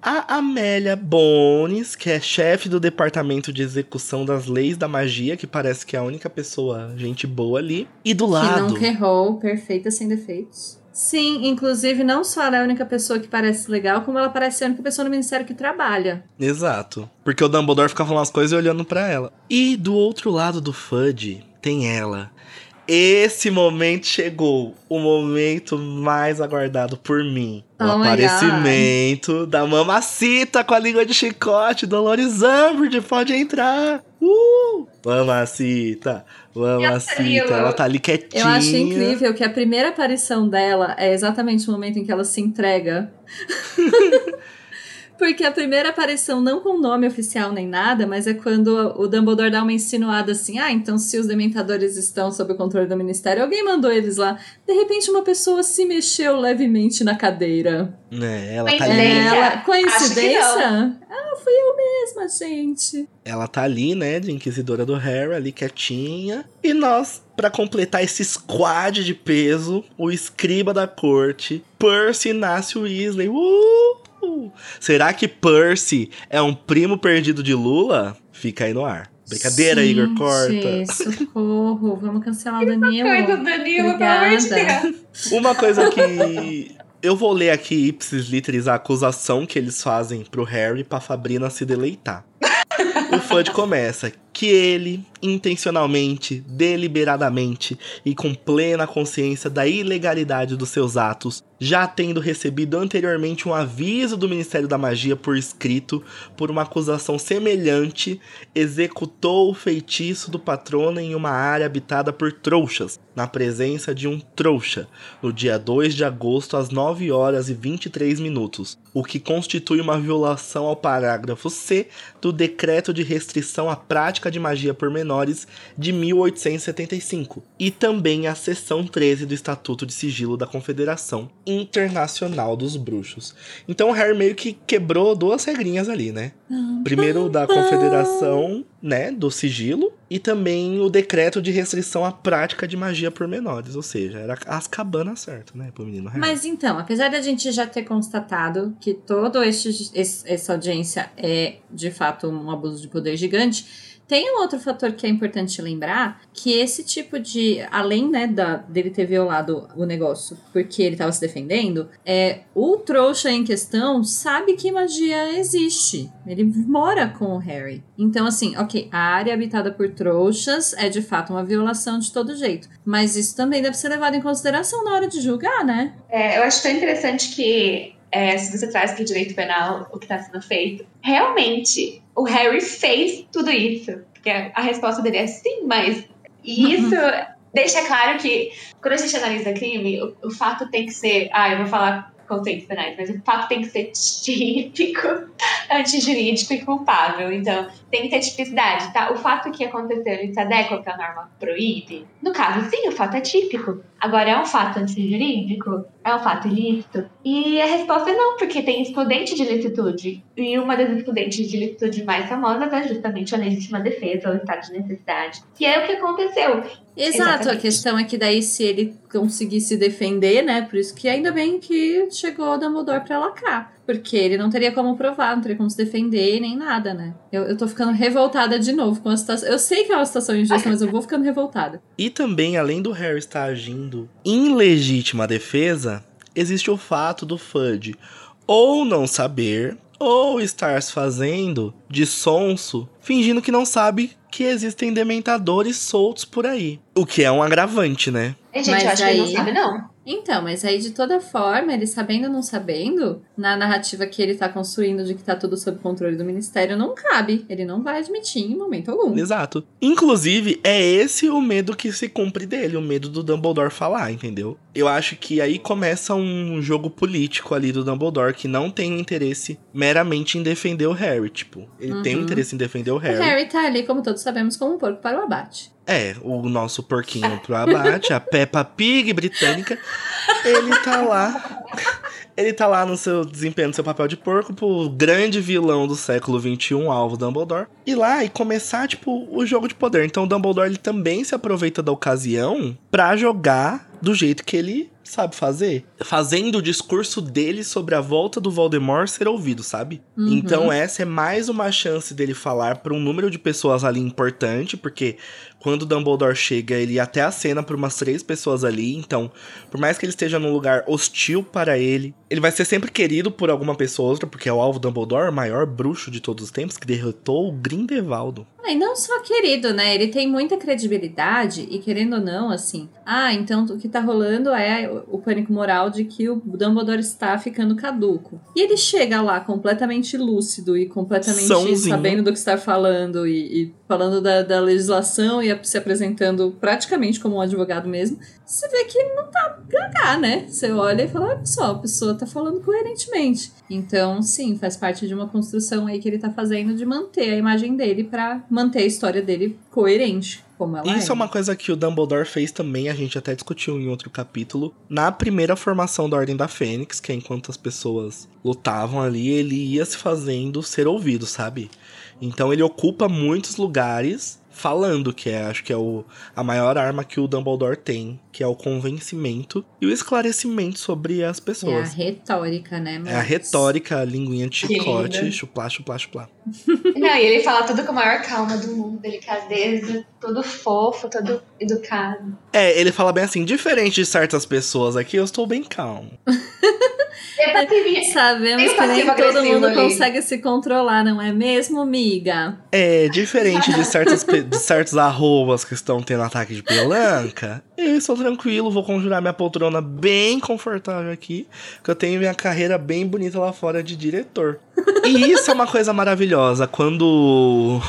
A Amélia Bones, que é chefe do Departamento de Execução das Leis da Magia, que parece que é a única pessoa gente boa ali. E do Que lado. nunca errou, perfeita, sem defeitos. Sim, inclusive não só ela é a única pessoa que parece legal, como ela parece a única pessoa no ministério que trabalha. Exato. Porque o Dumbledore fica falando as coisas e olhando pra ela. E do outro lado do Fudge tem ela. Esse momento chegou. O momento mais aguardado por mim. O Oh my aparecimento da mamacita com a língua de chicote. Dolores Umbridge pode entrar. Uh! Mamacita. Mamacita. Ela tá ali quietinha. Eu acho incrível que a primeira aparição dela é exatamente o momento em que ela se entrega. [LAUGHS] Porque a primeira aparição, não com nome oficial nem nada, mas é quando o Dumbledore dá uma insinuada assim: ah, então se os dementadores estão sob o controle do ministério, alguém mandou eles lá. De repente, uma pessoa se mexeu levemente na cadeira. É, ela tá Coincidência? ali. Ela, Acho que coincidência? Ah, fui eu mesma, gente. Ela tá ali, né, de inquisidora do Harry, ali quietinha. E nós, pra completar esse squad de peso, o escriba da corte, Percy Inácio Weasley. Uh! Será que Percy é um primo perdido de Lula? Fica aí no ar. Brincadeira, Gente, Igor, corta. Socorro, vamos cancelar o Danilo. Coisa do Danilo, de Obrigada. Deus. Uma coisa que eu vou ler aqui ipsis literis a acusação que eles fazem pro Harry pra Fabrina se deleitar. O Fudge começa que ele, intencionalmente, deliberadamente e com plena consciência da ilegalidade dos seus atos, já tendo recebido anteriormente um aviso do Ministério da Magia por escrito por uma acusação semelhante, executou o feitiço do patrono em uma área habitada por trouxas, na presença de um trouxa, no dia 2 de agosto às 9 horas e 23 minutos, o que constitui uma violação ao parágrafo C do Decreto de Restrição à Prática de Magia por Menores de 1875 e também a seção 13 do Estatuto de Sigilo da Confederação Internacional dos Bruxos. Então o Harry meio que quebrou duas regrinhas ali, né? Primeiro da Confederação, né, do sigilo, e também o decreto de restrição à prática de magia por menores, ou seja, era as cabanas certo, né, pro menino Harry. Mas então, apesar da gente já ter constatado que toda essa audiência é de fato um abuso de poder gigante, tem um outro fator que é importante lembrar, que esse tipo de, além né, da, dele ter violado o negócio porque ele estava se defendendo, é o trouxa em questão sabe que magia existe. Ele mora com o Harry. Então, assim, ok, a área habitada por trouxas é de fato uma violação de todo jeito. Mas isso também deve ser levado em consideração na hora de julgar, né? É, eu acho tão interessante que, é, se você traz para o direito penal o que está sendo feito, realmente o Harry fez tudo isso. Porque a resposta dele é sim, mas isso [LAUGHS] deixa claro que quando a gente analisa crime, o, o fato tem que ser, ah, eu vou falar conceitos penais, mas o fato tem que ser típico, [LAUGHS] antijurídico e culpável. Então, tem que ter tipicidade, tá? O fato que aconteceu, ele se adequa que a norma proíbe? No caso, sim, o fato é típico. Agora, é um fato antijurídico? É um fato ilícito? E a resposta é não, porque tem excludente de licitude. E uma das excludentes de licitude mais famosas é justamente a legítima defesa, ou estado de necessidade. Que é o que aconteceu. Exato, Exatamente. a questão é que daí se ele conseguir se defender, né? Por isso que ainda bem que chegou o Dumbledore pra lacrar. Porque ele não teria como provar, não teria como se defender nem nada, né? Eu, eu tô ficando revoltada de novo com a situação. Eu sei que é uma situação injusta, mas eu vou ficando revoltada. E também, além do Harry estar agindo em legítima defesa, existe o fato do Fudge ou não saber, ou estar se fazendo de sonso, fingindo que não sabe que existem dementadores soltos por aí. O que é um agravante, né? E, gente, Mas eu acho que ele não aí- sabe, não. Então, mas aí de toda forma, ele sabendo ou não sabendo, na narrativa que ele tá construindo de que tá tudo sob controle do ministério, não cabe. Ele não vai admitir em momento algum. Exato. Inclusive, é esse o medo que se cumpre dele, o medo do Dumbledore falar, entendeu? Eu acho que aí começa um jogo político ali do Dumbledore que não tem interesse meramente em defender o Harry, tipo, ele tem um Uhum. interesse em defender o O Harry. Harry tá ali, como todos sabemos, como um porco para o abate. É, o nosso porquinho pro abate, a Peppa Pig britânica, ele tá lá. Ele tá lá no seu desempenho, no seu papel de porco, pro grande vilão do século XXI, alvo Dumbledore. Ir lá e começar, tipo, o jogo de poder. Então o Dumbledore ele também se aproveita da ocasião pra jogar do jeito que ele sabe fazer. Fazendo o discurso dele sobre a volta do Voldemort ser ouvido, sabe? Uhum. Então essa é mais uma chance dele falar pra um número de pessoas ali importante, porque quando o Dumbledore chega, ele até acena por umas três pessoas ali. Então, por mais que ele esteja num lugar hostil para ele, ele vai ser sempre querido por alguma pessoa ou outra, porque é o alvo Dumbledore, o maior bruxo de todos os tempos, que derrotou o Grindelwaldo. Ah, E não só querido, né? Ele tem muita credibilidade e querendo ou não, assim. Ah, então o que tá rolando é o- o pânico moral de que o Dumbledore está ficando caduco. E ele chega lá completamente lúcido e completamente Sãozinho. sabendo do que está falando e, e falando da, da legislação e se apresentando praticamente como um advogado mesmo. Você vê que não tá gaga, né? Você olha e fala, olha só, a pessoa tá falando coerentemente. Então, sim, faz parte de uma construção aí que ele tá fazendo de manter a imagem dele pra manter a história dele coerente, como ela Isso é uma coisa que o Dumbledore fez também, a gente até discutiu em outro capítulo, na primeira formação da Ordem da Fênix, que é enquanto as pessoas lutavam ali, ele ia se fazendo ser ouvido, sabe? Então ele ocupa muitos lugares falando, que é, acho que é o, a maior arma que o Dumbledore tem, que é o convencimento e o esclarecimento sobre as É a pessoas. retórica, né? É a Mas- retórica, a linguinha de chicote, chuplá, chuplá, chuplá. [LAUGHS] Não, e ele fala tudo com a maior calma do mundo, delicadeza, todo fofo, todo educado. É, ele fala bem assim, diferente de certas pessoas aqui, eu estou bem calmo. [LAUGHS] É passivinha. Sabemos que nem todo mundo ali. consegue se controlar, não é mesmo, miga? É, diferente de, certas, pe- de certos arrobas que estão tendo ataque de pelanca, eu estou tranquilo, vou conjurar minha poltrona bem confortável aqui, que eu tenho minha carreira bem bonita lá fora de diretor. E isso é uma coisa maravilhosa, quando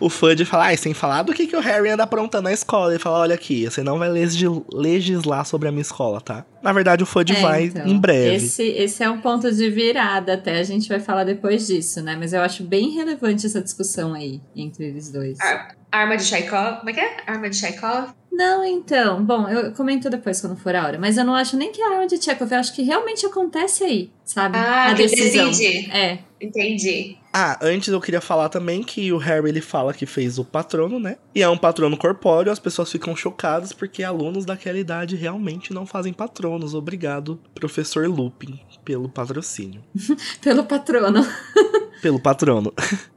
o Fudge fala, ai, sem falar do que, que o Harry anda aprontando na escola. Ele fala, olha aqui, você não vai legis- legislar sobre a minha escola, tá? Na verdade, o Fudge É, vai então, em breve. Esse, esse é um ponto de virada, até a gente vai falar depois disso, né? Mas eu acho bem relevante essa discussão aí entre eles dois. Ah. Arma de Chekhov. Como é que é? Arma de Chekhov? Não, então, bom, eu comento depois quando for a hora, mas eu não acho nem que é a arma de Chekhov, eu acho que realmente acontece aí, sabe? Ah, a decisão. decide. É, Entendi. Ah, antes eu queria falar também que o Harry ele fala que fez o patrono, né? E é um patrono corpóreo, as pessoas ficam chocadas porque alunos daquela idade realmente não fazem patronos. Obrigado, professor Lupin, pelo patrocínio. [LAUGHS] pelo patrono. Pelo patrono.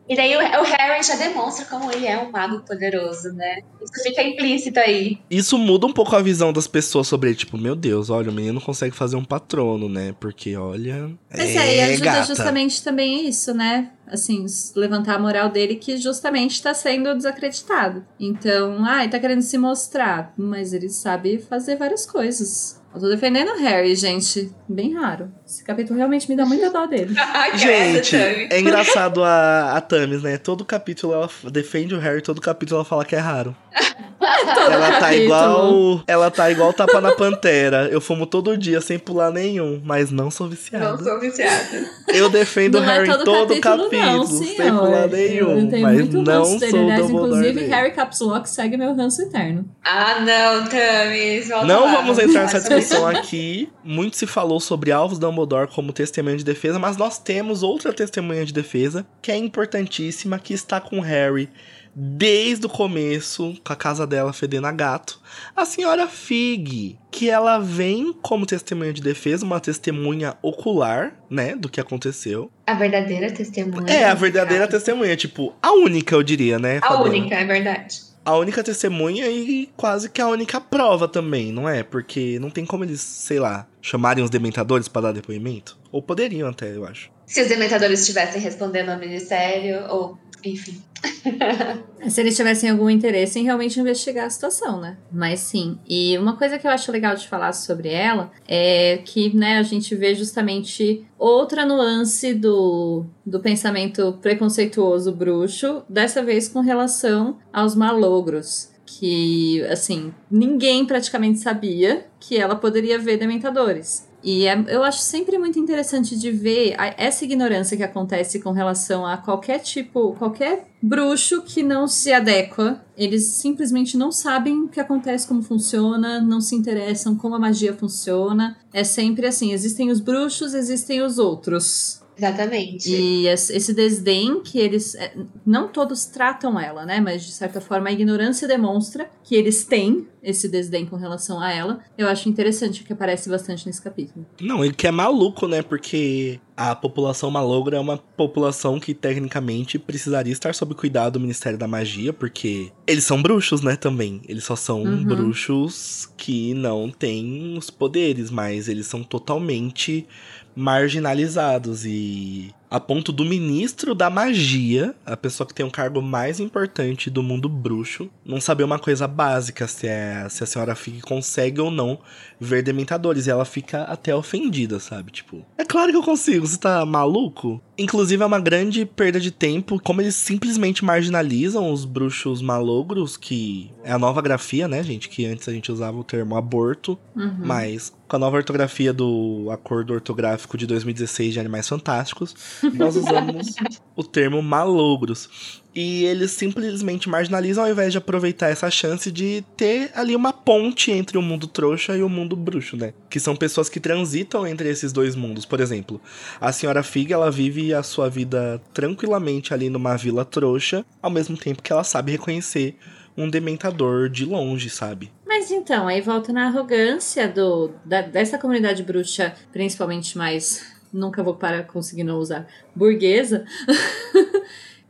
E daí o, o Harry já demonstra como ele é um mago poderoso, né? Isso fica implícito aí. Isso muda um pouco a visão das pessoas sobre ele. Tipo, meu Deus, olha, o menino consegue fazer um patrono, né? Porque, olha. Mas é, e ajuda gata. justamente também isso, né? Assim, levantar a moral dele que justamente tá sendo desacreditado. Então, ai, tá querendo se mostrar, mas ele sabe fazer várias coisas. Eu tô defendendo o Harry, gente. Bem raro. Esse capítulo realmente me dá muita dó dele. [LAUGHS] Gente, é engraçado a, a Tamis, né? Todo capítulo ela defende o Harry, todo capítulo ela fala que é raro. [LAUGHS] [LAUGHS] ela tá capítulo. igual. Ela tá igual tapa na pantera. Eu fumo todo dia sem pular nenhum, mas não sou viciado. Não sou viciada. Eu defendo Não é Harry todo todo capítulo, capítulo, não, sem pular nenhum. Mas muito não sou Dumbledore inclusive. Harry Caps Lock segue meu ranço eterno. Ah, não, Tamis. Não lá. vamos entrar nessa discussão [LAUGHS] aqui. Muito se falou sobre Alvos Dumbledore como testemunha de defesa, mas nós temos outra testemunha de defesa que é importantíssima, que está com Harry desde o começo, com a casa dela fedendo a gato. A senhora Fig, que ela vem como testemunha de defesa, uma testemunha ocular, né, do que aconteceu. A verdadeira testemunha. É, a verdadeira testemunha, tipo, a única, eu diria, né? A Fabiana? única, é verdade. a única testemunha e quase que a única prova também, não é? Porque não tem como eles, sei lá, chamarem os dementadores pra dar depoimento. Ou poderiam até, eu acho. Se os dementadores estivessem respondendo ao ministério, ou, enfim. [LAUGHS] Se eles tivessem algum interesse em realmente investigar a situação, né? Mas sim. E uma coisa que eu acho legal de falar sobre ela é que, né, a gente vê justamente outra nuance do, do pensamento preconceituoso bruxo, dessa vez com relação aos malogros. Que, assim, ninguém praticamente sabia que ela poderia ver dementadores. E é- eu acho sempre muito interessante de ver a- essa ignorância que acontece com relação a qualquer tipo, qualquer bruxo que não se adequa. Eles simplesmente não sabem o que acontece, como funciona, não se interessam como a magia funciona. É sempre assim: existem os bruxos, existem os outros. Exatamente. E es- esse desdém que eles. é, Não todos tratam ela, né? Mas de certa forma a ignorância demonstra que eles têm esse desdém com relação a ela. Eu acho interessante que aparece bastante nesse capítulo. Não, ele que é maluco, né? Porque a população malogra é uma população que tecnicamente precisaria estar sob cuidado do Ministério da Magia, porque eles são bruxos, né? Também. Eles só são Uhum. bruxos que não têm os poderes, mas eles são totalmente marginalizados e a ponto do ministro da magia, a pessoa que tem um cargo mais importante do mundo bruxo, não saber uma coisa básica se, é, se a senhora Fig consegue ou não ver dementadores. E ela fica até ofendida, sabe? Tipo, é claro que eu consigo, você tá maluco? Inclusive é uma grande perda de tempo, como eles simplesmente marginalizam os bruxos malogros, que é a nova grafia, né, gente? Que antes a gente usava o termo aborto, Uhum. mas com a nova ortografia do acordo ortográfico de 2016 de Animais Fantásticos, nós usamos o termo malogros. E eles simplesmente marginalizam ao invés de aproveitar essa chance de ter ali uma ponte entre o mundo trouxa e o mundo bruxo, né? Que são pessoas que transitam entre esses dois mundos. Por exemplo, a senhora Fig, ela vive a sua vida tranquilamente ali numa vila trouxa, ao mesmo tempo que ela sabe reconhecer um dementador de longe, sabe? Mas então, aí volta na arrogância do, da- dessa comunidade bruxa, principalmente mais. Nunca vou parar conseguir não usar. Burguesa. [LAUGHS]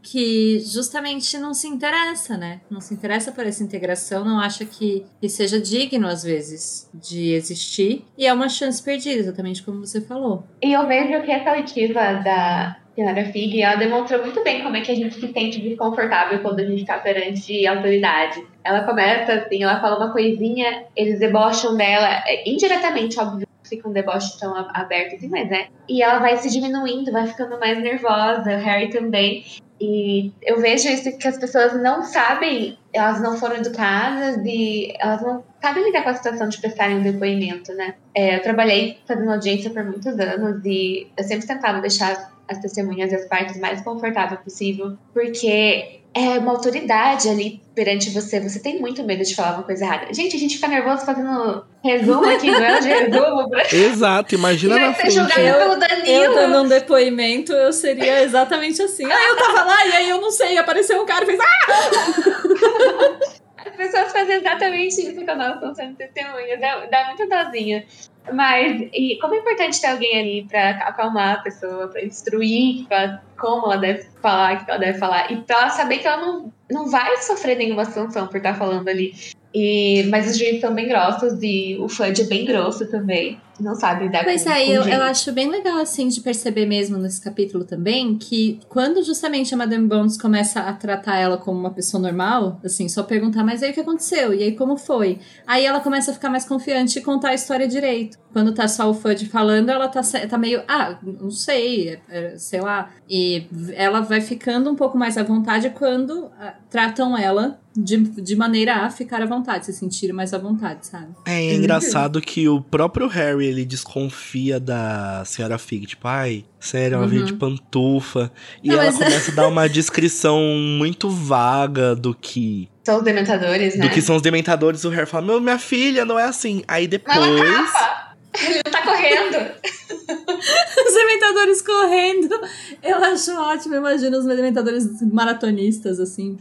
que justamente não se interessa, né? Não se interessa por essa integração, não acha que, que seja digno, às vezes, de existir. E é uma chance perdida, exatamente como você falou. E eu vejo que essa leitiva da senhora Fig, ela demonstrou muito bem como é que a gente se sente desconfortável quando a gente está perante autoridade. Ela começa assim, ela fala uma coisinha, eles debocham dela, é, indiretamente, óbvio, fica um deboche tão aberto assim, mas é. E ela vai se diminuindo, vai ficando mais nervosa, o Harry também. E eu vejo isso que as pessoas não sabem, elas não foram educadas e elas não sabem lidar com a situação de prestarem um depoimento, né? É, eu trabalhei fazendo audiência por muitos anos e eu sempre tentava deixar as testemunhas e as partes mais confortável possível, porque é uma autoridade ali perante você. Você tem muito medo de falar uma coisa errada. Gente, a gente fica nervoso fazendo resumo aqui, não é de resumo. pra- [LAUGHS] Exato, imagina na ser frente. Eu- pelo Eu Danilo. dando um depoimento, eu seria exatamente assim. Ah, eu tava lá e aí eu não sei, apareceu um cara e fez. Ah! As pessoas fazem exatamente isso quando elas estão sendo testemunhas. Dá, dá muita dozinha. Mas, e como é importante ter alguém ali pra acalmar a pessoa, pra instruir pra como ela deve falar, o que ela deve falar, e pra ela saber que ela não, não vai sofrer nenhuma sanção por estar falando ali. E, mas os juízes são bem grossos e o Fudge é bem grosso também. Não sabe lidar Pois com, é, com eu, eu acho bem legal, assim, de perceber mesmo nesse capítulo também, que quando justamente a Madame Bones começa a tratar ela como uma pessoa normal, assim, só perguntar, mas aí o que aconteceu? E aí como foi? Aí ela começa a ficar mais confiante e contar a história direito. Quando tá só o Fudge falando, ela tá, tá meio, ah, não sei, é- é, sei lá. E ela vai ficando um pouco mais à vontade quando ah, tratam ela de, de maneira a ficar à vontade, se sentir mais à vontade, sabe? É, é engraçado que o próprio Harry, ele desconfia da senhora Fig, tipo, ai, sério, ela Uhum. veio de pantufa. E Não, ela mas- começa a dar uma [LAUGHS] descrição muito vaga do que, São os dementadores, né? do que são os dementadores. O Harry fala, meu, minha filha, não é assim. Aí Mas ela depois... capa! Ele não tá correndo. [LAUGHS] Os dementadores correndo. Eu acho ótimo, imagina os dementadores maratonistas, assim.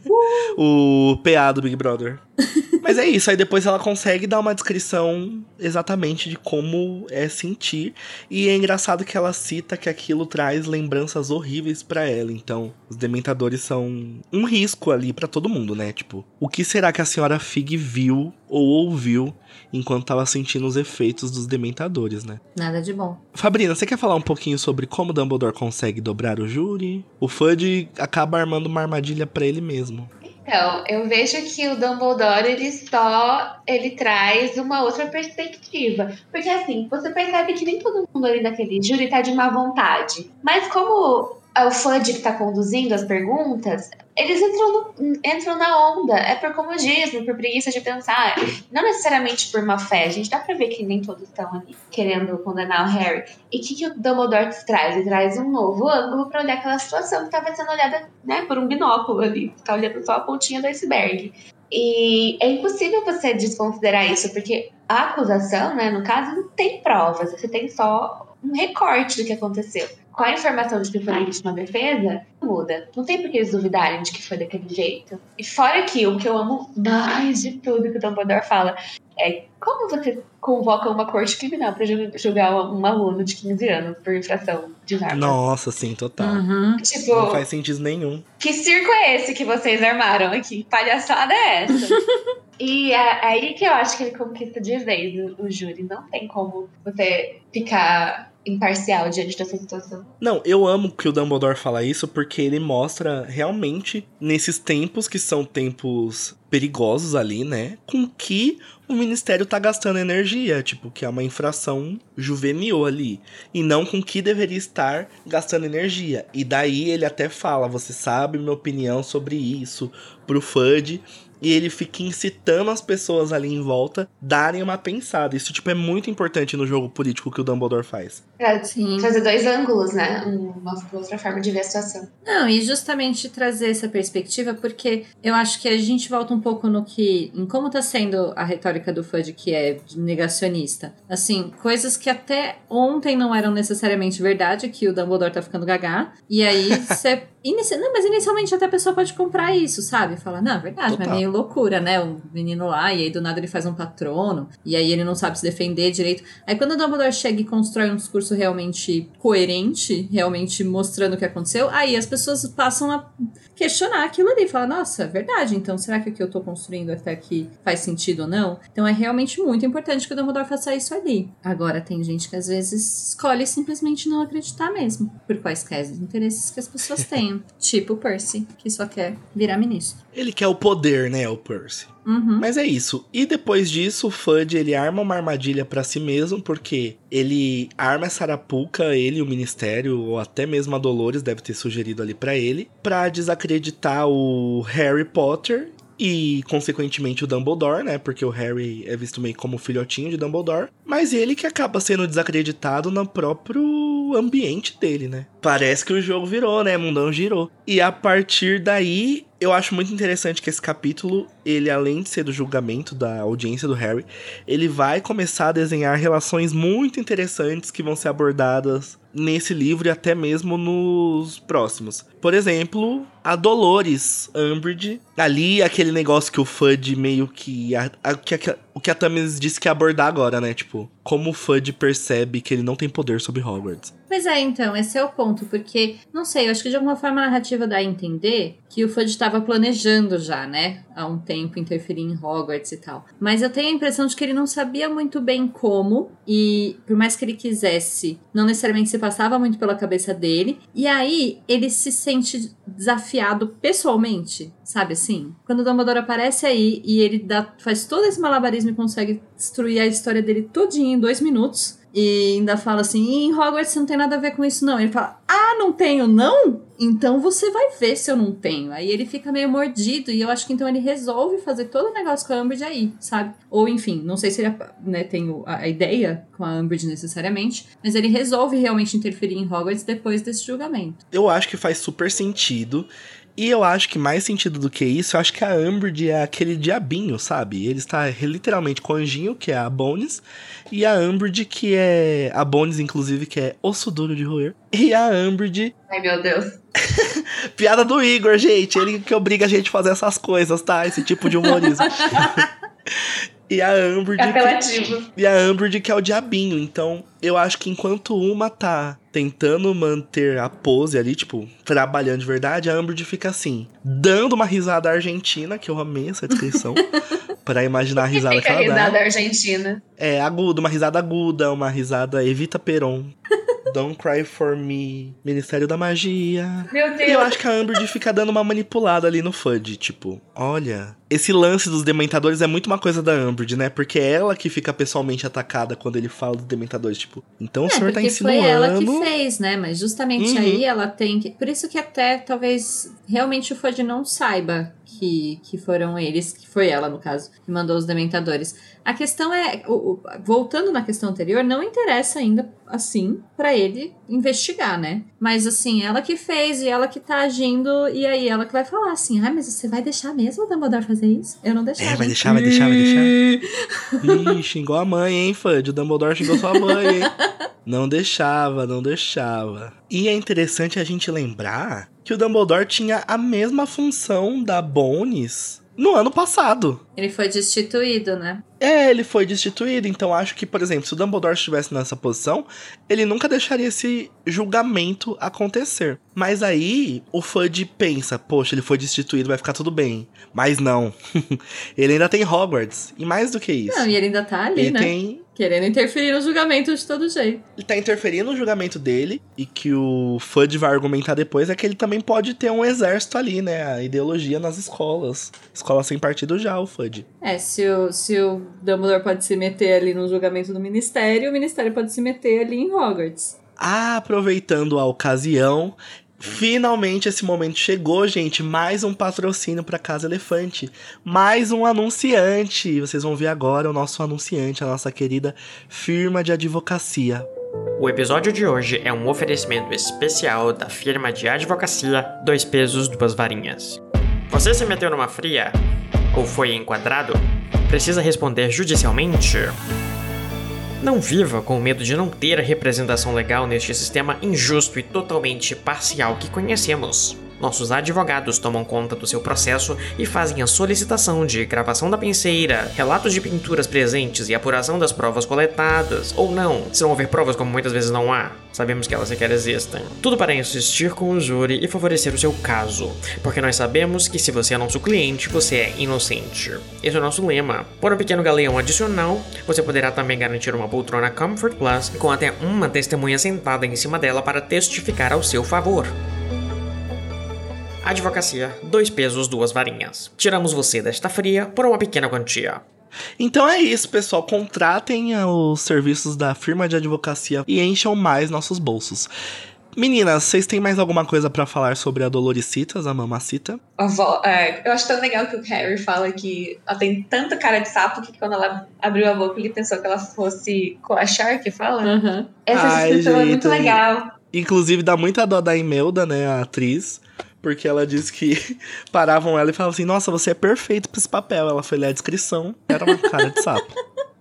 o PA do Big Brother. [LAUGHS] Mas é isso, aí depois ela consegue dar uma descrição exatamente de como é sentir. E é engraçado que ela cita que aquilo traz lembranças horríveis pra ela. Então, os dementadores são um risco ali pra todo mundo, né? Tipo, o que será que a senhora Fig viu ou ouviu enquanto tava sentindo os efeitos dos dementadores, né? Nada de bom. Fabrina, você quer falar um pouquinho sobre como Dumbledore consegue dobrar o júri? O Fudge acaba armando uma armadilha pra ele mesmo. Então, eu vejo que o Dumbledore, ele só, ele traz uma outra perspectiva. Porque assim, você percebe que nem todo mundo ali naquele júri tá de má vontade. Mas como o Fudge que tá conduzindo as perguntas, eles entram, no- entram na onda. É por comodismo, por preguiça de pensar. Não necessariamente por má fé. A gente dá pra ver que nem todos estão ali querendo condenar o Harry. E o que, que o Dumbledore traz? Ele traz um novo ângulo pra olhar aquela situação que estava sendo olhada né, por um binóculo ali. Tá olhando só a pontinha do iceberg. E é impossível você desconsiderar isso, porque a acusação, né, no caso, não tem provas. Você tem só um recorte do que aconteceu. Com a informação de que foi legítima defesa, muda. Não tem por que eles duvidarem de que foi daquele jeito. E fora que o que eu amo mais de tudo que o Dumbledore fala é como você convoca uma corte criminal pra ju- julgar um aluno de 15 anos por infração de arma. Nossa, sim, total. Uhum. Tipo, Não faz sentido nenhum. que circo é esse que vocês armaram aqui? Que palhaçada é essa? [LAUGHS] e é aí que eu acho que ele conquista de vez o, o júri. Não tem como você ficar imparcial diante dessa situação. Não, eu amo que o Dumbledore fala isso porque ele mostra realmente nesses tempos que são tempos perigosos ali, né? Com que o ministério tá gastando energia, tipo, que é uma infração juvenil ali, e não com que deveria estar gastando energia. E daí ele até fala, você sabe minha opinião sobre isso pro FUD, e ele fica incitando as pessoas ali em volta darem uma pensada. Isso, tipo, é muito importante no jogo político que o Dumbledore faz. Pra Sim. fazer dois ângulos, né? Uma outra forma de ver a situação. Não, e justamente trazer essa perspectiva, porque eu acho que a gente volta um pouco no que. em como tá sendo a retórica do FUD, que é negacionista. Assim, coisas que até ontem não eram necessariamente verdade, que o Dumbledore tá ficando gagá. E aí [LAUGHS] você. inici- Não, mas inicialmente até a pessoa pode comprar isso, sabe? Falar, não, é verdade, mas é Total. meio loucura, né? O menino lá, e aí do nada ele faz um patrono, e aí ele não sabe se defender direito. Aí quando o Dumbledore chega e constrói um discurso realmente coerente, realmente mostrando o que aconteceu, aí as pessoas passam a questionar aquilo ali. Falar, nossa, é verdade, então será que o que eu tô construindo até aqui faz sentido ou não? Então é realmente muito importante que o Dumbledore faça isso ali. Agora, tem gente que às vezes escolhe simplesmente não acreditar mesmo, por quaisquer interesses que as pessoas [LAUGHS] tenham. tipo o Percy, que só quer virar ministro. Ele quer o poder, né, o Percy. Uhum. Mas é isso. E depois disso, o Fudge, ele arma uma armadilha pra si mesmo, porque ele arma essa arapuca, ele, o ministério, ou até mesmo a Dolores deve ter sugerido ali pra ele, pra desacreditar o Harry Potter e, consequentemente, o Dumbledore, né? Porque o Harry é visto meio como filhotinho de Dumbledore. Mas ele que acaba sendo desacreditado no próprio ambiente dele, né? Parece que o jogo virou, né? Mundão girou. E a partir daí, eu acho muito interessante que esse capítulo, ele além de ser do julgamento da audiência do Harry, ele vai começar a desenhar relações muito interessantes que vão ser abordadas nesse livro e até mesmo nos próximos. Por exemplo, a Dolores Umbridge, ali aquele negócio que o Fudge meio que a, a- que a- o que a Tamis disse que ia abordar agora, né? Tipo, como o Fudge percebe que ele não tem poder sobre Hogwarts. Pois é, então, esse é o ponto, porque, não sei, eu acho que de alguma forma a narrativa dá a entender que o Fudge estava planejando já, né, há um tempo interferir em Hogwarts e tal. Mas eu tenho a impressão de que ele não sabia muito bem como, e por mais que ele quisesse, não necessariamente se passava muito pela cabeça dele, e aí ele se sente desafiado pessoalmente, sabe assim? Quando o Dumbledore aparece aí e ele dá, faz todo esse malabarismo e consegue destruir a história dele todinha em dois minutos, E ainda fala assim: em Hogwarts não tem nada a ver com isso, não. Ele fala: ah, não tenho, não? Então você vai ver se eu não tenho. Aí ele fica meio mordido e eu acho que então ele resolve fazer todo o negócio com a Umbridge aí, sabe? Ou enfim, não sei se ele né, tem a ideia com a Umbridge necessariamente, mas ele resolve realmente interferir em Hogwarts depois desse julgamento. Eu acho que faz super sentido. E eu acho que mais sentido do que isso, eu acho que a Umbridge é aquele diabinho, sabe? Ele está literalmente com o anjinho, que é a Bones, e a Umbridge, que é... A Bones, inclusive, que é osso duro de roer. E a Umbridge... [LAUGHS] Ai, meu Deus. Piada do Igor, gente. Ele que obriga a gente a fazer essas coisas, tá? Esse tipo de humorismo. [LAUGHS] E a Amber que, E a Amber que é o diabinho. Então, eu acho que enquanto uma tá tentando manter a pose ali, tipo, trabalhando de verdade, a Amber fica assim, dando uma risada argentina, que eu amei essa descrição. [LAUGHS] para imaginar a risada que, que ela risada dá. argentina. É, aguda, uma risada aguda, uma risada Evita Peron. Don't Cry For Me, Ministério da Magia. Meu Deus. E eu acho que a Amber fica dando uma manipulada ali no FUD, tipo, olha, esse lance dos dementadores é muito uma coisa da Amber, né? Porque é ela que fica pessoalmente atacada quando ele fala dos dementadores, tipo, então é, o senhor tá insinuando... foi ela que fez, né? Mas justamente uhum. aí ela tem que... Por isso que até talvez realmente o FUD não saiba que, que foram eles, que foi ela, no caso, que mandou os dementadores. A questão é, o, o, voltando na questão anterior, não interessa ainda assim para ele investigar, né? Mas assim, ela que fez e ela que tá agindo, e aí ela que vai falar assim: ah, mas você vai deixar mesmo o Dumbledore fazer isso? Eu não deixava. É, vai deixar, vai deixar, vai deixar. [LAUGHS] Ih, xingou a mãe, hein, fã? O Dumbledore xingou sua mãe, hein? [LAUGHS] Não deixava, não deixava. E é interessante a gente lembrar que o Dumbledore tinha a mesma função da Bones no ano passado. Ele foi destituído, né? É, ele foi destituído. Então acho que, por exemplo, se o Dumbledore estivesse nessa posição, ele nunca deixaria esse julgamento acontecer. Mas aí o Fudge pensa: poxa, ele foi destituído, vai ficar tudo bem. Mas não. [LAUGHS] ele ainda tem Hogwarts. E mais do que isso. Não, e ele ainda tá ali, ele né? Tem Querendo interferir no julgamento de todo jeito. Ele tá interferindo no julgamento dele, e que o Fudge vai argumentar depois é que ele também pode ter um exército ali, né? A ideologia nas escolas. Escola sem partido já, o Fudge. É, se o, se o Dumbledore pode se meter ali no julgamento do Ministério, o Ministério pode se meter ali em Hogwarts. Aproveitando a ocasião, Finalmente esse momento chegou, gente. Mais um patrocínio para Casa Elefante. Mais um anunciante. Vocês vão ver agora o nosso anunciante, a nossa querida firma de advocacia. O episódio de hoje é um oferecimento especial da firma de advocacia Dois Pesos, Duas Varinhas. Você se meteu numa fria? Ou foi enquadrado? Precisa responder judicialmente? Não viva com medo de não ter a representação legal neste sistema injusto e totalmente parcial que conhecemos. Nossos advogados tomam conta do seu processo e fazem a solicitação de gravação da penseira, relatos de pinturas presentes e apuração das provas coletadas, ou não, se não houver provas como muitas vezes não há. Sabemos que elas sequer existem. Tudo para insistir com o júri e favorecer o seu caso, porque nós sabemos que se você é nosso cliente, você é inocente. Esse é o nosso lema. Por um pequeno galeão adicional, você poderá também garantir uma poltrona Comfort Plus com até uma testemunha sentada em cima dela para testificar ao seu favor. Advocacia, dois pesos, duas varinhas. Tiramos você desta fria por uma pequena quantia. Então é isso, pessoal. Contratem os serviços da firma de advocacia e encham mais nossos bolsos. Meninas, vocês têm mais alguma coisa para falar sobre a Doloricitas, a mamacita? É, eu acho tão legal que o Harry fala que ela tem tanta cara de sapo que quando ela abriu a boca ele pensou que ela fosse coachar, que fala. Uhum. Essa Ai, descrição é muito legal. Inclusive dá muita dó da Imelda, né, a atriz porque ela disse que [LAUGHS] paravam ela e falavam assim: Nossa, você é perfeito pra esse papel. Ela foi ler a descrição, era uma cara de sapo.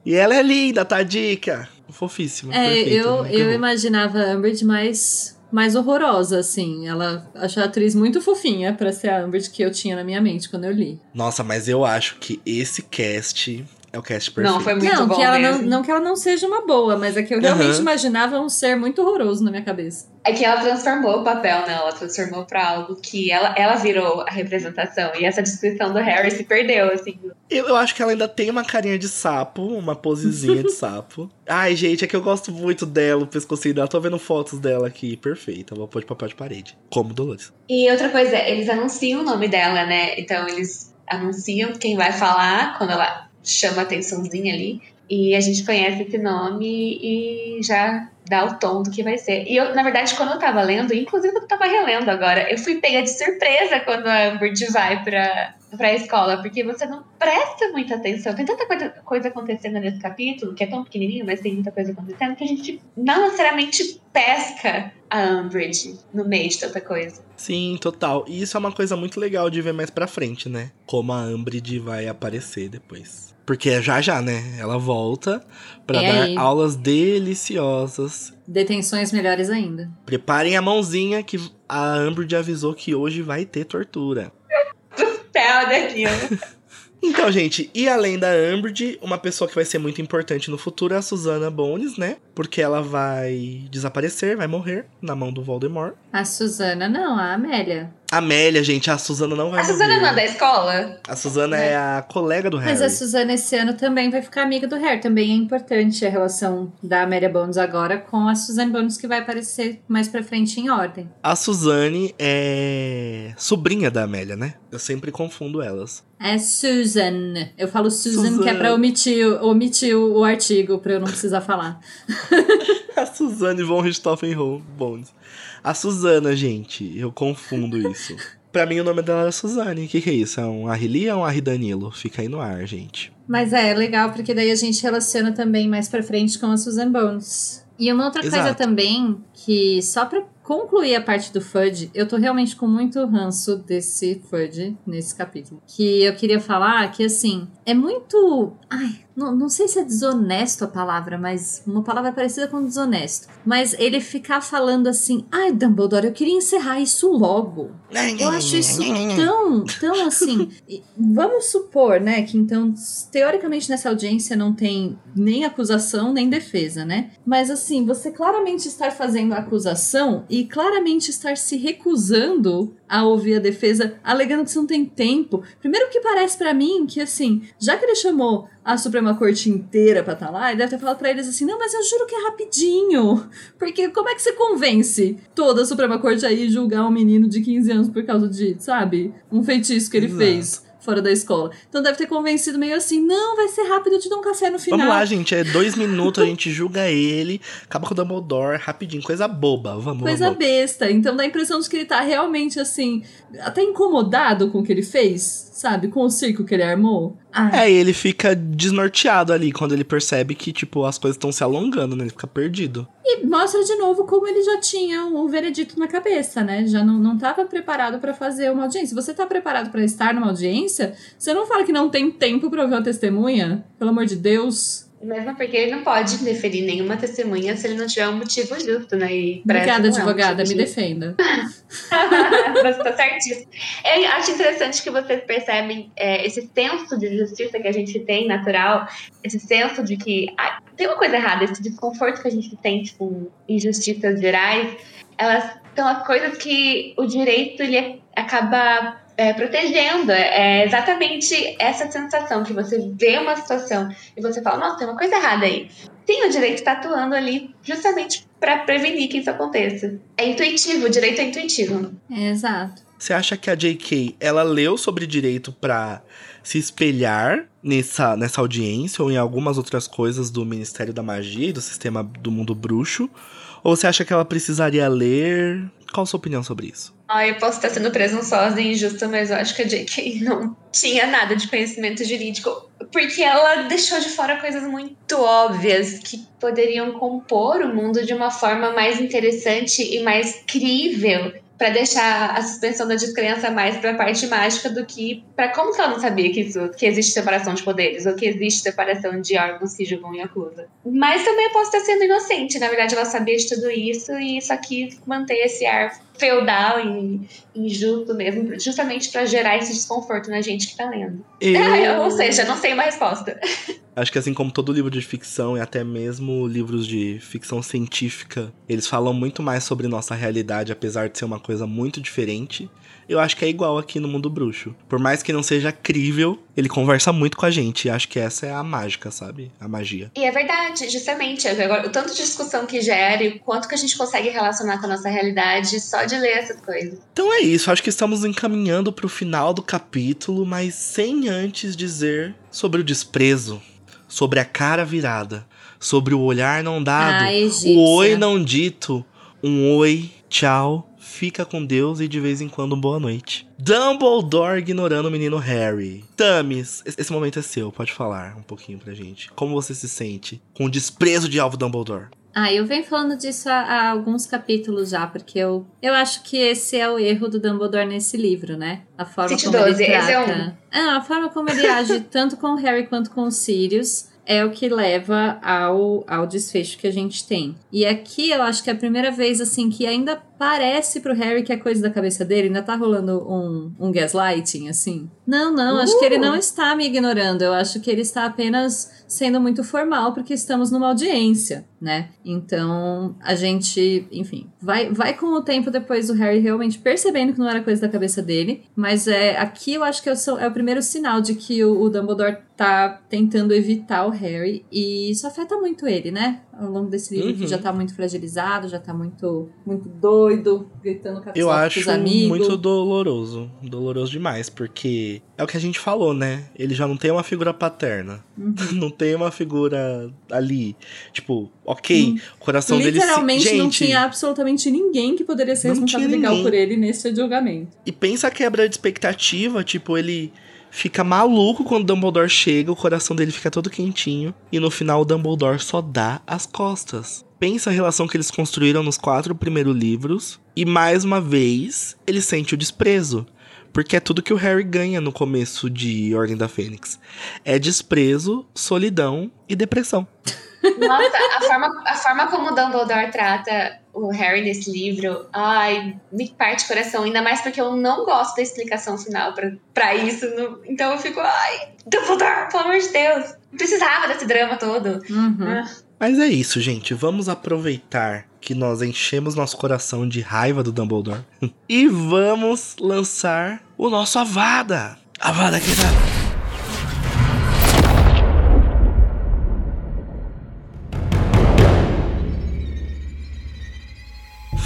e ela é linda, tá dica? Fofíssima. É, perfeita, eu, eu imaginava a Amber mais, mais horrorosa, assim. Ela achou a atriz muito fofinha para ser a Amber que eu tinha na minha mente quando eu li. Nossa, mas eu acho que esse cast é o cast perfeito. Não, foi muito não, bom que ela mesmo. não, não que ela não seja uma boa, mas é que eu realmente uhum. imaginava um ser muito horroroso na minha cabeça. É que ela transformou o papel, né? Ela transformou pra algo que ela, ela virou a representação. E essa descrição do Harry se perdeu, assim. Eu, eu acho que ela ainda tem uma carinha de sapo, uma posezinha de [LAUGHS] sapo. Ai, gente, é que eu gosto muito dela, o pescocinho dela. Tô vendo fotos dela aqui, perfeita. Vou pôr de papel de parede. Como Dolores. E outra coisa, eles anunciam o nome dela, né? Então eles anunciam quem vai falar quando ela chama atençãozinha ali. E a gente conhece esse nome e já dá o tom do que vai ser. E eu, na verdade, quando eu tava lendo, inclusive eu tava relendo agora, eu fui pega de surpresa quando a Amber vai pra, pra escola, porque você não presta muita atenção. Tem tanta coisa, coisa acontecendo nesse capítulo, que é tão pequenininho, mas tem muita coisa acontecendo, que a gente não necessariamente pesca a Umbridge no meio de tanta coisa. Sim, total. E isso é uma coisa muito legal de ver mais pra frente, né? Como a Umbridge vai aparecer depois. Porque é já já, né? Ela volta pra É dar aí. aulas deliciosas. Detenções melhores ainda. Preparem a mãozinha que a Umbridge avisou que hoje vai ter tortura. Céu daquilo. [LAUGHS] Então, gente, e além da Umbridge, uma pessoa que vai ser muito importante no futuro é a Susana Bones, né? Porque ela vai desaparecer, vai morrer na mão do Voldemort. A Suzana não, a Amélia. Amélia, gente, a Susana não vai A. Suzana não é da escola? A Susana é a colega do Harry. Mas a Suzana esse ano também vai ficar amiga do Harry. Também é importante a relação da Amélia Bones agora com a Suzanne Bones, que vai aparecer mais pra frente em ordem. A Suzane é sobrinha da Amélia, né? Eu sempre confundo elas. É Susan. Eu falo Susan, Susan. que é pra omitir, omitir o o artigo, pra eu não precisar falar. [LAUGHS] A Suzane von Richthofen Bones. A Susana, gente, eu confundo isso. [LAUGHS] Pra mim, o nome dela é Suzane. O que, que é isso? É um Arrili ou um Arridanilo? Fica aí no ar, gente. Mas é legal, porque daí a gente relaciona também mais pra frente com a Susan Bones. E uma outra coisa Exato. também, que só pra concluir a parte do Fudge, eu tô realmente com muito ranço desse Fudge nesse capítulo. Que eu queria falar que, assim, é muito. Ai, não, não sei se é desonesto a palavra, mas uma palavra parecida com desonesto. Mas ele ficar falando assim, ai, Dumbledore, eu queria encerrar isso logo. Eu acho isso tão, tão assim. Vamos supor, né, que então, teoricamente nessa audiência não tem nem acusação nem defesa, né? Mas assim, você claramente estar fazendo a acusação e claramente estar se recusando a ouvir a defesa, alegando que você não tem tempo. Primeiro que parece pra mim que assim, já que ele chamou a Suprema Corte inteira pra estar lá, ele deve ter falado pra eles assim: "Não, mas eu juro que é rapidinho". Porque como é que você convence toda a Suprema Corte aí julgar um menino de 15 anos por causa de, sabe, um feitiço que ele Exato. fez fora da escola? Então deve ter convencido meio assim: não, vai ser rápido, eu te dou um café no final. Vamos lá, gente. É dois minutos, a gente julga ele, acaba com o Dumbledore, rapidinho. Coisa boba. Vamos, Coisa vamos. besta. Então dá a impressão de que ele tá realmente assim, até incomodado com o que ele fez, sabe? Com o circo que ele armou. Ah, É, e ele fica desnorteado ali quando ele percebe que, tipo, as coisas estão se alongando, né? Ele fica perdido. E mostra de novo como ele já tinha o veredito na cabeça, né? Já não, não tava preparado pra fazer uma audiência. Você tá preparado pra estar numa audiência, você não fala que não tem tempo pra ouvir uma testemunha? Pelo amor de Deus. Mesmo porque ele não pode deferir nenhuma testemunha se ele não tiver um motivo justo, né? E Obrigada, não é um advogada, me defenda. [LAUGHS] [LAUGHS] você tá certíssimo. Eu acho interessante que vocês percebem é, esse senso de justiça que a gente tem, natural, esse senso de que ah, tem uma coisa errada, esse desconforto que a gente tem, tipo, injustiças gerais, elas são as coisas que o direito ele acaba é, protegendo. É exatamente essa sensação que você vê uma situação e você fala, nossa, tem uma coisa errada aí. Sim, o direito está atuando ali justamente para prevenir que isso aconteça. É intuitivo, o direito é intuitivo. É, exato. Você acha que a J.K. ela leu sobre direito pra se espelhar nessa, nessa audiência ou em algumas outras coisas do Ministério da Magia e do sistema do mundo bruxo? Ou você acha que ela precisaria ler? Qual a sua opinião sobre isso? Ah, eu posso estar sendo presunçosa e injusta, mas eu acho que a J.K. não tinha nada de conhecimento jurídico, porque ela deixou de fora coisas muito óbvias que poderiam compor o mundo de uma forma mais interessante e mais crível. Pra deixar a suspensão da descrença mais pra parte mágica do que pra como que ela não sabia que, isso, que existe separação de poderes ou que existe separação de órgãos que julgam e acusam. Mas também eu posso estar sendo inocente. Na verdade, ela sabia de tudo isso e só quis manter esse ar feudal e injusto mesmo, justamente pra gerar esse desconforto na gente que tá lendo. [LAUGHS] Ou seja, não sei uma resposta. acho que assim como todo livro de ficção e até mesmo livros de ficção científica, eles falam muito mais sobre nossa realidade, apesar de ser uma coisa muito diferente. Eu acho que é igual aqui no mundo bruxo. Por mais que não seja crível, ele conversa muito com a gente. E acho que essa é a mágica, sabe? A magia. E é verdade, justamente. Agora, o tanto de discussão que gera e o quanto que a gente consegue relacionar com a nossa realidade só de ler essas coisas. Então é isso, acho que estamos encaminhando pro final do capítulo, mas sem antes dizer sobre o desprezo, sobre a cara virada, sobre o olhar não dado, o oi não dito, um oi, tchau, fica com Deus e de vez em quando boa noite. Dumbledore ignorando o menino Harry. Tamis, esse esse momento é seu, pode falar um pouquinho pra gente. Como você se sente com o desprezo de Alvo Dumbledore? Ah, eu venho falando disso há, há alguns capítulos já, porque eu, eu acho que esse é o erro do Dumbledore nesse livro, né? A forma City como 12, ele é trata. Ah, a forma como ele age [LAUGHS] tanto com o Harry quanto com o Sirius é o que leva ao, ao desfecho que a gente tem. E aqui eu acho que é a primeira vez, assim, que ainda parece pro Harry que é coisa da cabeça dele, ainda tá rolando um, um gaslighting, assim. Não, não, acho que ele não está me ignorando. Eu acho que ele está apenas sendo muito formal, porque estamos numa audiência, né? Então, a gente, enfim, vai, vai com o tempo depois do Harry realmente percebendo que não era coisa da cabeça dele. Mas é aqui eu acho que é o, é o primeiro sinal de que o, o Dumbledore tá tentando evitar o Harry. E isso afeta muito ele, né? Ao longo desse livro, que Uhum. já tá muito fragilizado, já tá muito, muito doido, gritando com Eu com acho os amigos. muito doloroso. Doloroso demais, porque é o que a gente falou, né? Ele já não tem uma figura paterna. Uhum. [LAUGHS] Não tem uma figura ali. Tipo, ok, o coração dele se... Uhum. Literalmente não tinha absolutamente ninguém que poderia ser Não responsável legal por ele nesse julgamento. E pensa a quebra de expectativa, tipo, ele fica maluco quando o Dumbledore chega, o coração dele fica todo quentinho, e no final o Dumbledore só dá as costas. Pensa a relação que eles construíram nos quatro primeiros livros, e mais uma vez ele sente o desprezo. Porque é tudo que o Harry ganha no começo de Ordem da Fênix. É desprezo, solidão e depressão. [LAUGHS] Nossa, a forma, a forma como o Dumbledore trata o Harry nesse livro, ai, me parte o coração. Ainda mais porque eu não gosto da explicação final pra, pra isso. no- então eu fico, ai, Dumbledore, pelo amor de Deus. Não precisava desse drama todo. Uhum. Ah. Mas é isso, gente. Vamos aproveitar que nós enchemos nosso coração de raiva do Dumbledore [LAUGHS] e vamos lançar o nosso Avada. Avada que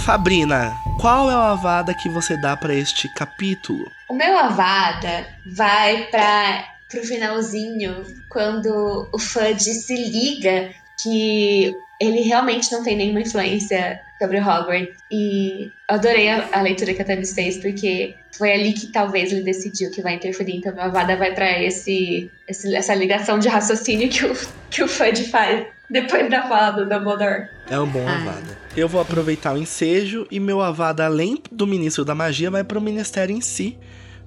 Fabrina, qual é o Avada que você dá pra este capítulo? O meu Avada vai para pro finalzinho, quando o Fudge se liga que ele realmente não tem nenhuma influência sobre Hogwarts. E adorei a, a leitura que a Tamis fez, porque foi ali que talvez ele decidiu que vai interferir. Então, meu Avada vai para esse, esse- essa ligação de raciocínio que o, que o Fudge faz depois da fala do Dumbledore. É um bom Ah. Avada. Eu vou aproveitar o ensejo e meu Avada, além do Ministro da Magia, vai pro Ministério em si.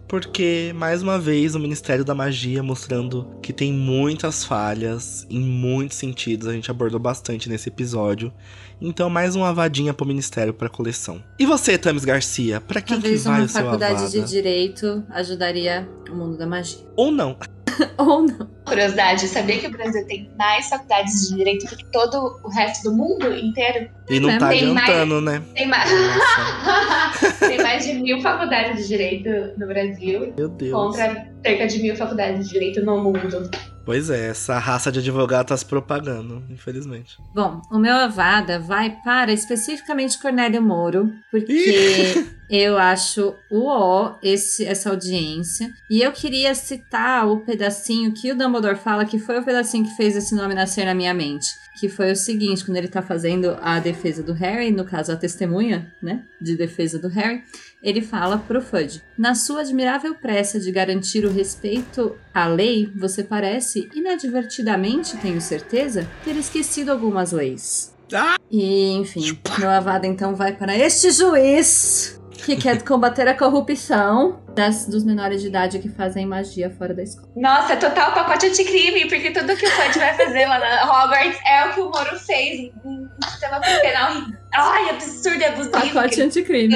Porque, mais uma vez, o Ministério da Magia mostrando que tem muitas falhas em muitos sentidos. A gente abordou bastante nesse episódio. Então, mais uma avadinha pro Ministério pra coleção. E você, Tamis Garcia? Pra quem que Talvez vai uma o seu faculdade Avada? de direito ajudaria o mundo da magia. Ou não. [LAUGHS] Ou não. Curiosidade, sabia que o Brasil tem mais faculdades de direito do que todo o resto do mundo inteiro? E não tá tem mais- adiantando, né? Tem mais, [LAUGHS] tem mais de mil faculdades de direito no Brasil meu Deus. contra cerca de mil faculdades de direito no mundo. Pois é, essa raça de advogado tá se propagando, infelizmente. Bom, o meu Avada vai para especificamente Cornélio Moro, porque [LAUGHS] eu acho o ó esse, essa audiência. E eu queria citar o pedacinho que o Dumbledore fala que foi o pedacinho que fez esse nome nascer na minha mente. Que foi o seguinte, quando ele tá fazendo a defesa do Harry, no caso a testemunha, né, de defesa do Harry, ele fala pro Fudge: Na sua admirável pressa de garantir o respeito à lei, você parece, inadvertidamente, tenho certeza, ter esquecido algumas leis. Ah! E, enfim, meu avada então vai para este juiz que quer combater a corrupção das, dos menores de idade que fazem magia fora da escola. Nossa, total pacote anticrime, porque tudo que o Fudge vai fazer lá na Hogwarts é o que o Moro fez no sistema penal. Ai, absurdo e abusivo. Pacote anticrime.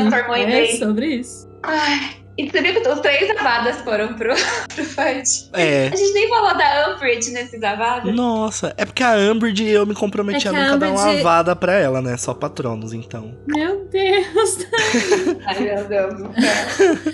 É sobre isso. Ai, e você viu que os três avadas foram pro, [LAUGHS] pro Fudge? É. A gente nem falou da Umbridge nesses avadas. Nossa, é porque a Umbridge eu me comprometi É a que a nunca dar uma Umbridge- avada pra ela, né? Só patronos, então. Meu Deus. [LAUGHS] Ai, meu Deus do céu. [LAUGHS]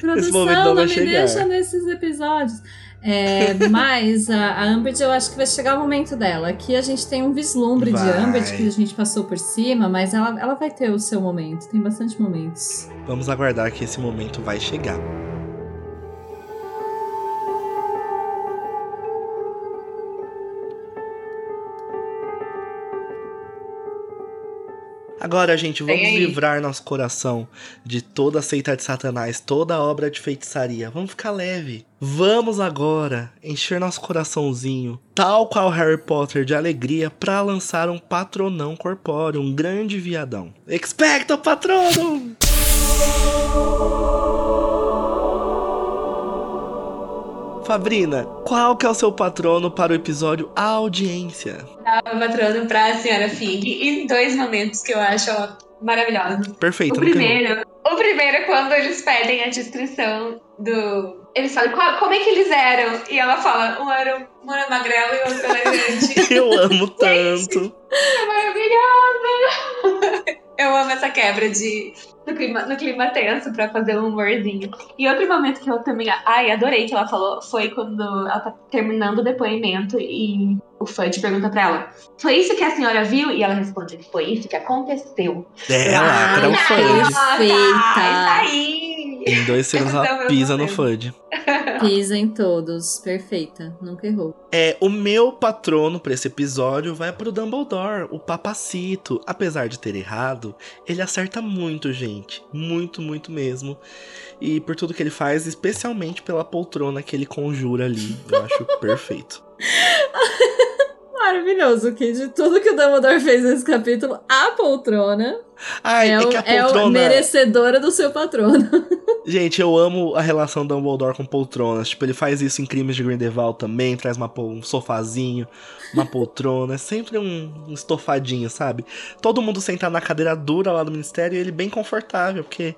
Produção, momento não não, vai me chegar. deixa nesses episódios. É, mas a, a Umbridge, eu acho que vai chegar o momento dela. Aqui a gente tem um vislumbre de Vai. Umbridge que a gente passou por cima, mas ela, ela vai ter o seu momento. Tem bastante momentos. Vamos aguardar que esse momento vai chegar. Agora, gente, vamos livrar nosso coração de toda a seita de Satanás, toda obra de feitiçaria. Vamos ficar leve. Vamos agora encher nosso coraçãozinho, tal qual Harry Potter, de alegria pra lançar um patronão corpóreo, um grande viadão. Expecto Patronum! Fabrina, qual que é o seu patrono para o episódio Audiência? Tava patrono pra senhora Fig e dois momentos que eu acho maravilhosos. Perfeito, O tem- primeiro, o primeiro é quando eles pedem a descrição do. Eles falam "Qual- como é que eles eram. E ela fala, um era, um era magrelo e o outro era [LAUGHS] grande. Eu amo tanto. é maravilhosa! [LAUGHS] Eu amo essa quebra de. No clima, no clima tenso pra fazer um humorzinho. E outro momento que eu também. Ai, adorei que ela falou foi quando ela tá terminando o depoimento e o Fudge pergunta pra ela: Foi isso que a senhora viu? E ela responde: Foi isso que aconteceu. É, Ah, lacra o Ai, Fudge. Perfeita. Isso aí! Em dois [LAUGHS] segundos é o ela pisa no. Fudge. Pisa em todos. Perfeita. Nunca errou. É, o meu patrono pra esse episódio vai pro Dumbledore, o papacito. Apesar de ter errado, ele acerta muito, gente. Muito, muito mesmo. E por tudo que ele faz, especialmente pela poltrona que ele conjura ali. Eu acho [LAUGHS] perfeito. Maravilhoso, que de tudo que o Dumbledore fez nesse capítulo, a poltrona Ai, é, é, o, que a é o poltrona. merecedora do seu patrono. [LAUGHS] Gente, eu amo a relação Dumbledore com poltronas. Tipo, ele faz isso em Crimes de Grindelwald também, traz uma, um sofazinho, uma poltrona, é sempre um, um estofadinho, sabe? Todo mundo sentado na cadeira dura lá do ministério e ele bem confortável, porque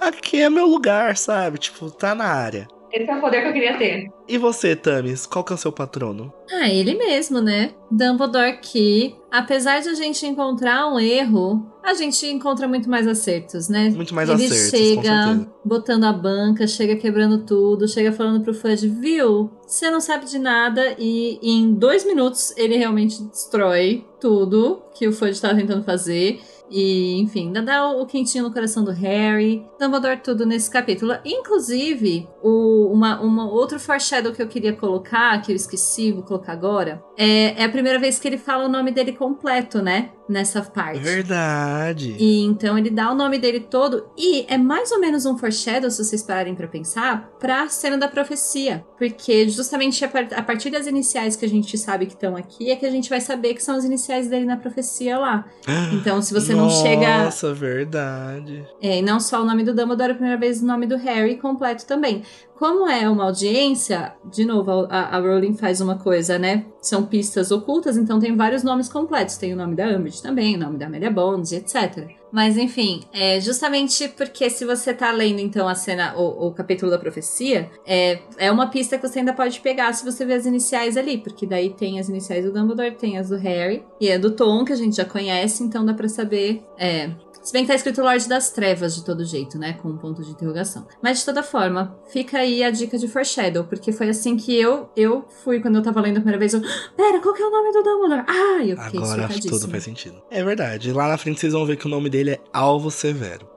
aqui é meu lugar, sabe? Tipo, tá na área. Esse é o poder que eu queria ter. E você, Tamis, qual que é o seu patrono? Ah, ele mesmo, né? Dumbledore que, apesar de a gente encontrar um erro, a gente encontra muito mais acertos, né? Muito mais ele acertos, com chega botando a banca, chega quebrando tudo, chega falando pro Fudge, viu? Você não sabe de nada e em dois minutos ele realmente destrói tudo que o Fudge tava tentando fazer. E, enfim, dá o o quentinho no coração do Harry. Dumbledore tudo nesse capítulo. Inclusive, o, uma, uma outro foreshadow que eu queria colocar, que eu esqueci, vou colocar agora, é, é a primeira vez que ele fala o nome dele completo, né? Nessa parte. Verdade. E então ele dá o nome dele todo e é mais ou menos um foreshadow, se vocês pararem pra pensar, pra cena da profecia. Porque justamente a, par- a partir das iniciais que a gente sabe que estão aqui, é que a gente vai saber que são as iniciais dele na profecia lá. [GASPS] Então, se você não chega. Nossa, verdade. É, e não só o nome do Dumbledore, a primeira vez o nome do Harry completo também. Como é uma audiência, de novo, a, a Rowling faz uma coisa, né? São pistas ocultas, então tem vários nomes completos. Tem o nome da Umbridge também, o nome da Amelia Bond, etc. Mas enfim, é justamente porque se você tá lendo então a cena, o, o capítulo da profecia, é, é uma pista que você ainda pode pegar se você ver as iniciais ali, porque daí tem as iniciais do Dumbledore, tem as do Harry e a do Tom, que a gente já conhece, então dá pra saber. É, se bem que tá escrito Lorde das Trevas de todo jeito, né? Com um ponto de interrogação. Mas de toda forma, fica aí a dica de Foreshadow, porque foi assim que eu eu fui quando eu tava lendo a primeira vez. Eu, Pera, qual que é o nome do Dumbledore? Ah, eu fiquei Agora tudo faz sentido. É verdade. Lá na frente vocês vão ver que o nome dele é Alvo Severo.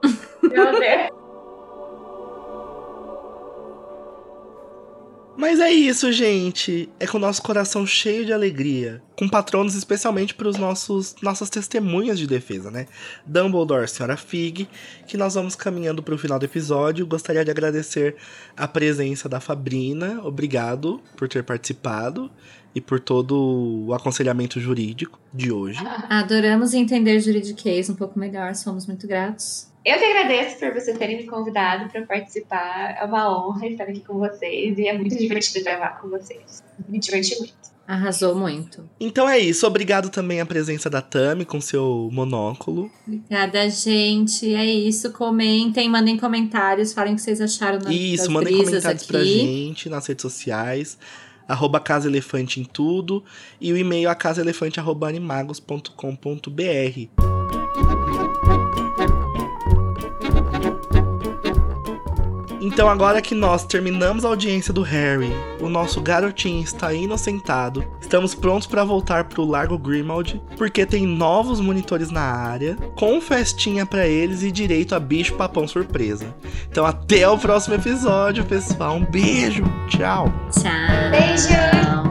Meu Deus. Mas é isso, gente. É com o nosso coração cheio de alegria, com patronos especialmente para os nossos nossas testemunhas de defesa, né? Dumbledore, Senhora Fig, que nós vamos caminhando para o final do episódio. Gostaria de agradecer a presença da Fabrina. Obrigado por ter participado e por todo o aconselhamento jurídico de hoje. Adoramos entender juridiquês um pouco melhor, somos muito gratos. Eu que agradeço por vocês terem me convidado para participar. É uma honra estar aqui com vocês e é muito divertido gravar com vocês. Me diverti muito. Arrasou muito. Então é isso. Obrigado também a presença da Tami com seu monóculo. Obrigada, gente. É isso. Comentem, mandem comentários, falem o que vocês acharam na, Isso, das mandem comentários aqui. pra gente nas redes sociais. Arroba Casa Elefante em tudo. E o e-mail é casaelefante.animagos.com.br. Então, agora que nós terminamos a audiência do Harry, o nosso garotinho está inocentado, estamos prontos para voltar pro Largo Grimald, porque tem novos monitores na área, com festinha para eles e direito a bicho papão surpresa. Então, até o próximo episódio, pessoal. Um beijo, tchau. Tchau. Beijo!